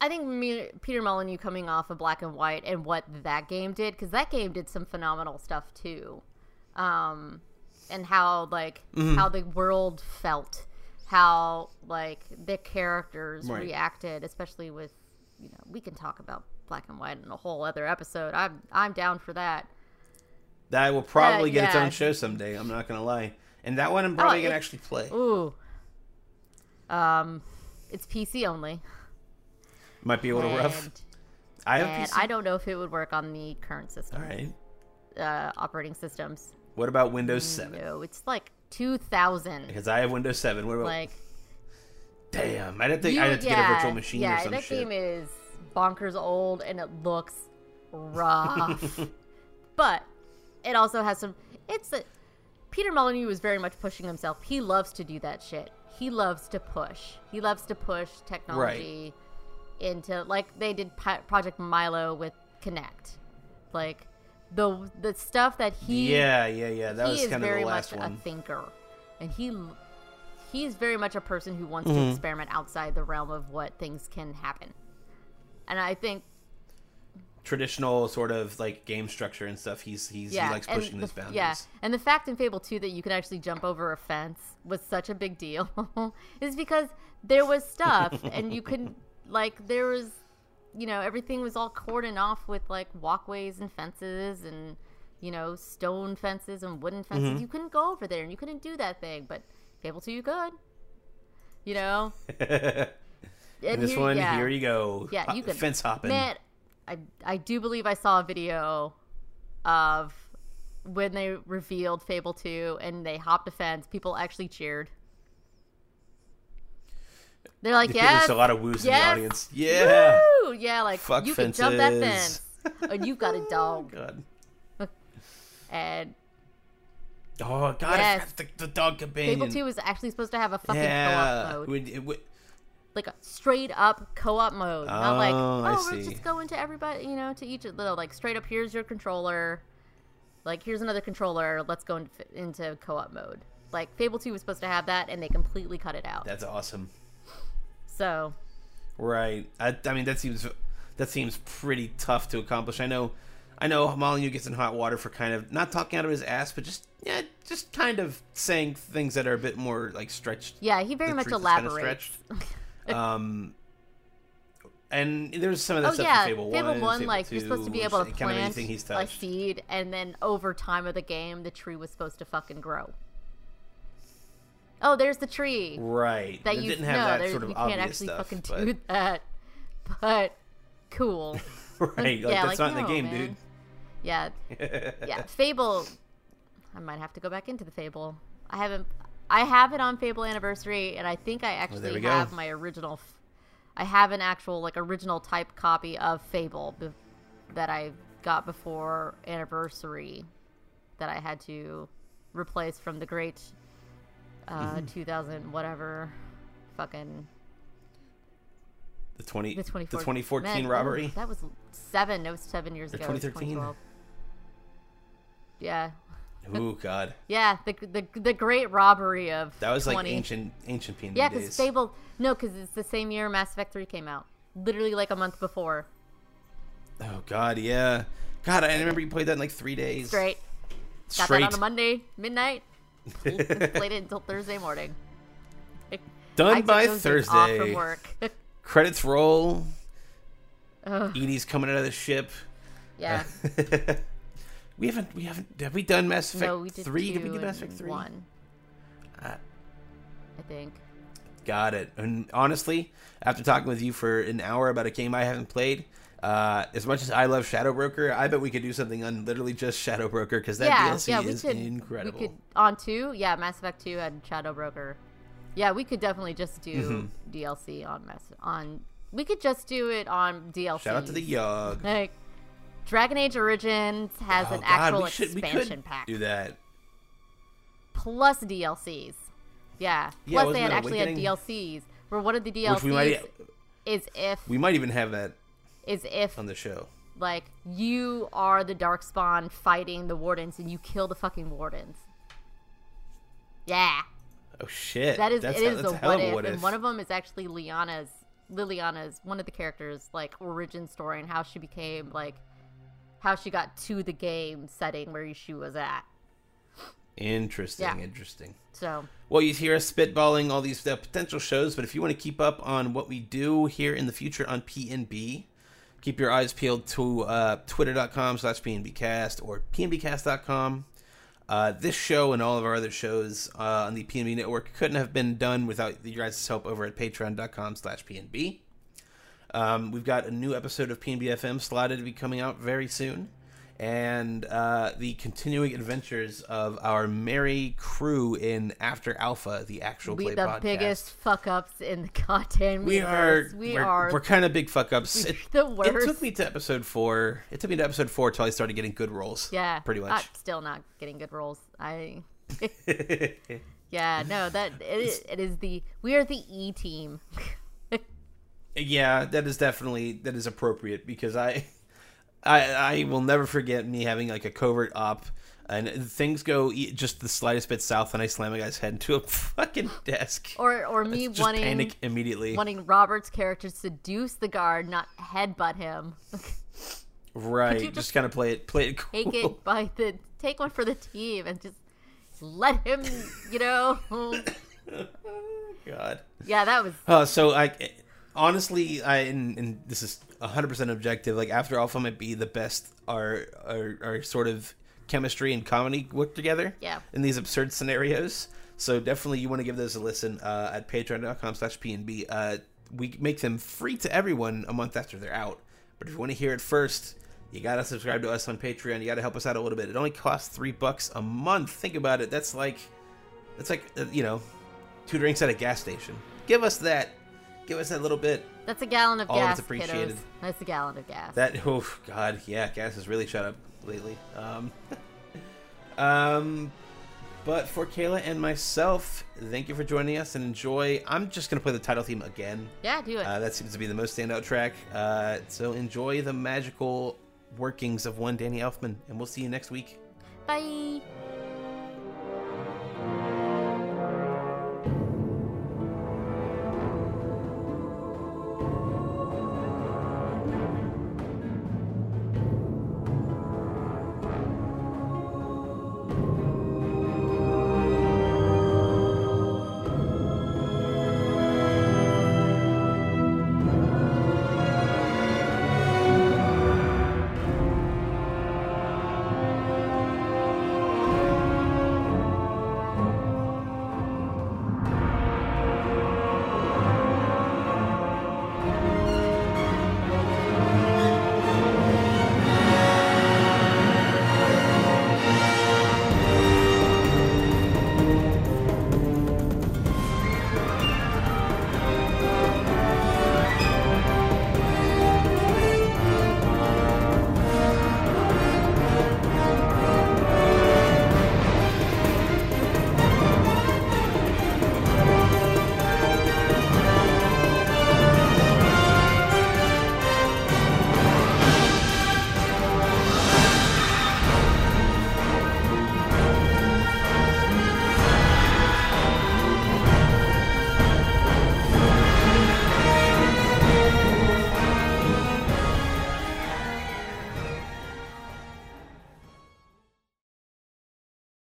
I think me, Peter Molyneux coming off of Black and White and what that game did, because that game did some phenomenal stuff too, um, and how like Mm-hmm. how the world felt, how like the characters Right. reacted, especially with you know we can talk about Black and White in a whole other episode. I'm I'm down for that. That will probably Uh, get its own show someday. I'm not gonna lie, and that one I'm probably Oh, gonna actually play. Ooh, Um, it's PC only. Might be a little rough. I have and PC. I don't know if it would work on the current system, All right. uh, operating systems. What about Windows 7? No, it's like 2000. Because I have Windows 7. What about? Like, damn, I'd have to. you- I'd have to get a virtual machine yeah, or some that shit. game is bonkers old and it looks rough. but it also has some. It's a. Peter Molyneux was very much pushing himself. He loves to do that shit. He loves to push. He loves to push technology into like they did Pi- Project Milo with Kinect, like the the stuff that he yeah, yeah, yeah. That was kind of the last much one. a thinker, and he he's very much a person who wants Mm-hmm. to experiment outside the realm of what things can happen. And I think Traditional sort of like game structure and stuff. He's he's yeah, he likes pushing the, those boundaries. Yeah, and the fact in Fable 2 that you could actually jump over a fence was such a big deal is because there was stuff and you couldn't like there was you know everything was all cordoned off with like walkways and fences and you know stone fences and wooden fences. Mm-hmm. You couldn't go over there and you couldn't do that thing, but Fable 2 you could. You know, and and this here- one, yeah. here you go. Yeah, you could fence hopping. Man, I I do believe I saw a video of when they revealed Fable 2 and they hopped a fence, people actually cheered. They're like, yeah, There's a lot of woos in the audience. Yeah. woo! yeah, like Fuck you can jump that fence, and you've got a oh, dog, God. and Oh God! Yes. The, the dog companion. Fable 2 was actually supposed to have a fucking yeah. co-op mode, Would- it would- like a straight up co-op mode, not like Oh, oh, we're see. just going to everybody, you know, to each of the like straight up. Here's your controller, like here's another controller. Let's go into, into co-op mode. Like Fable 2 was supposed to have that, and they completely cut it out. That's awesome. So Right. I, I mean, that seems that seems pretty tough to accomplish. I know. I know Molyneux gets in hot water for kind of not talking out of his ass, but just yeah, just kind of saying things that are a bit more like stretched. yeah, he very much truth is kinda elaborates. Um, and there's some of that Oh stuff yeah, in Fable, Fable 1, One, Fable like you're supposed to be able to kind of plant anything he's a seed, and then over time of the game, the tree was supposed to fucking grow. Oh, there's the tree. Right. that It you didn't have no, that sort of you can't actually stuff, fucking but- do that. But cool. right. Like Yeah, that's like, not in the game, man. Yeah, yeah. Fable. I might have to go back into the Fable. I haven't. I have it on Fable Anniversary, and I think I actually we go. have my original. f- I have an actual like original type copy of Fable be- that I got before Anniversary, that I had to replace from the great uh, Mm-hmm. 2000 whatever, fucking the twenty the the 2014 2014 Man, robbery. ooh, that was seven. It was seven years ago. It 2013. Yeah, Oh God, yeah. The, the the great robbery of that was like 20. ancient ancient P&D Yeah, because Fable. No, because it's the same year Mass Effect Three came out. Literally like a month before. Oh God, yeah. God, I remember you played that in like three days. Straight. Got Straight. that on a Monday midnight. Played it until Thursday morning. Done by those Off from Thursday. work. Credits roll. Ugh, EDI's coming out of the ship. yeah. we haven't. We haven't. Have we done Mass Effect no, we did three? Did we do Mass Effect three? One. Uh, I think. Got it. And honestly, after talking with you for an hour about a game I haven't played, uh, as much as I love Shadow Broker, I bet we could do something on literally just Shadow Broker because that yeah, DLC yeah, we is could. incredible. We could on two. Yeah, Mass Effect Two and Shadow Broker. Yeah, we could definitely just do Mm-hmm. DLC on Mass on. We could just do it on DLC. Shout out to the Yog. like Dragon Age Origins has Oh, an God, actual we should, we expansion could pack do that. plus DLCs. Yeah, Yeah, plus they had actually had DLCs. Where one of the DLCs we might is if we might even have that is if on the show. like you are the Darkspawn fighting the Wardens and you kill the fucking Wardens. Yeah. Oh shit! That is that's it is a what of a if, and one of them is actually Liana's Leliana's one of the characters like origin story and how she became like how she got to the game setting where she was at. Interesting, Yeah. interesting. So Well, you hear us spitballing all these uh, potential shows, but if you want to keep up on what we do here in the future on PNB, keep your eyes peeled to uh, twitter.com slash PNBcast or PNBcast.com. Uh, this show and all of our other shows uh, on the PNB network couldn't have been done without your guys' help over at patreon.com slash PNB. Um, we've got a new episode of PNB FM slotted to be coming out very soon. And uh, the continuing adventures of our merry crew in After Alpha, the actual We play the podcast. biggest fuck ups in the goddamn we are. We we're, are we're kind of big fuck ups. It, the it took me to episode four. It took me to episode four till I started getting good rolls. yeah, pretty much. I'm still not getting good rolls. I yeah, no, that it, it is the we are the E team. Yeah, that is definitely that is appropriate because I, I I will never forget me having like a covert op. And things go just the slightest bit south, and I slam a guy's head into a fucking desk. Or or me just wanting panic immediately. wanting Robert's character to seduce the guard, not headbutt him. right, just, just kind of play it, play it cool. Take it by the take one for the team and just let him, you know. God. yeah, that was Uh, so I honestly, I and, and this is hundred percent objective. Like After Alpha might be the best our, our our sort of chemistry and comedy work together. Yeah. In these absurd scenarios, so definitely you want to give those a listen uh, at patreon.com slash pnb. Uh, we make them free to everyone a month after they're out. But if you want to hear it first, you gotta subscribe to us on Patreon. You gotta help us out a little bit. It only costs three bucks a month. Think about it. That's like, that's like uh, you know, two drinks at a gas station. Give us that. Give us that little bit. that's a gallon of All gas. it's appreciated. kiddos. That's a gallon of gas. That oh god, yeah, gas has really shut up lately. Um, um, but for Kayla and myself, thank you for joining us and enjoy. I'm just gonna play the title theme again. yeah, do it. Uh, that seems to be the most standout track. Uh, so enjoy the magical workings of one Danny Elfman, and we'll see you next week. Bye.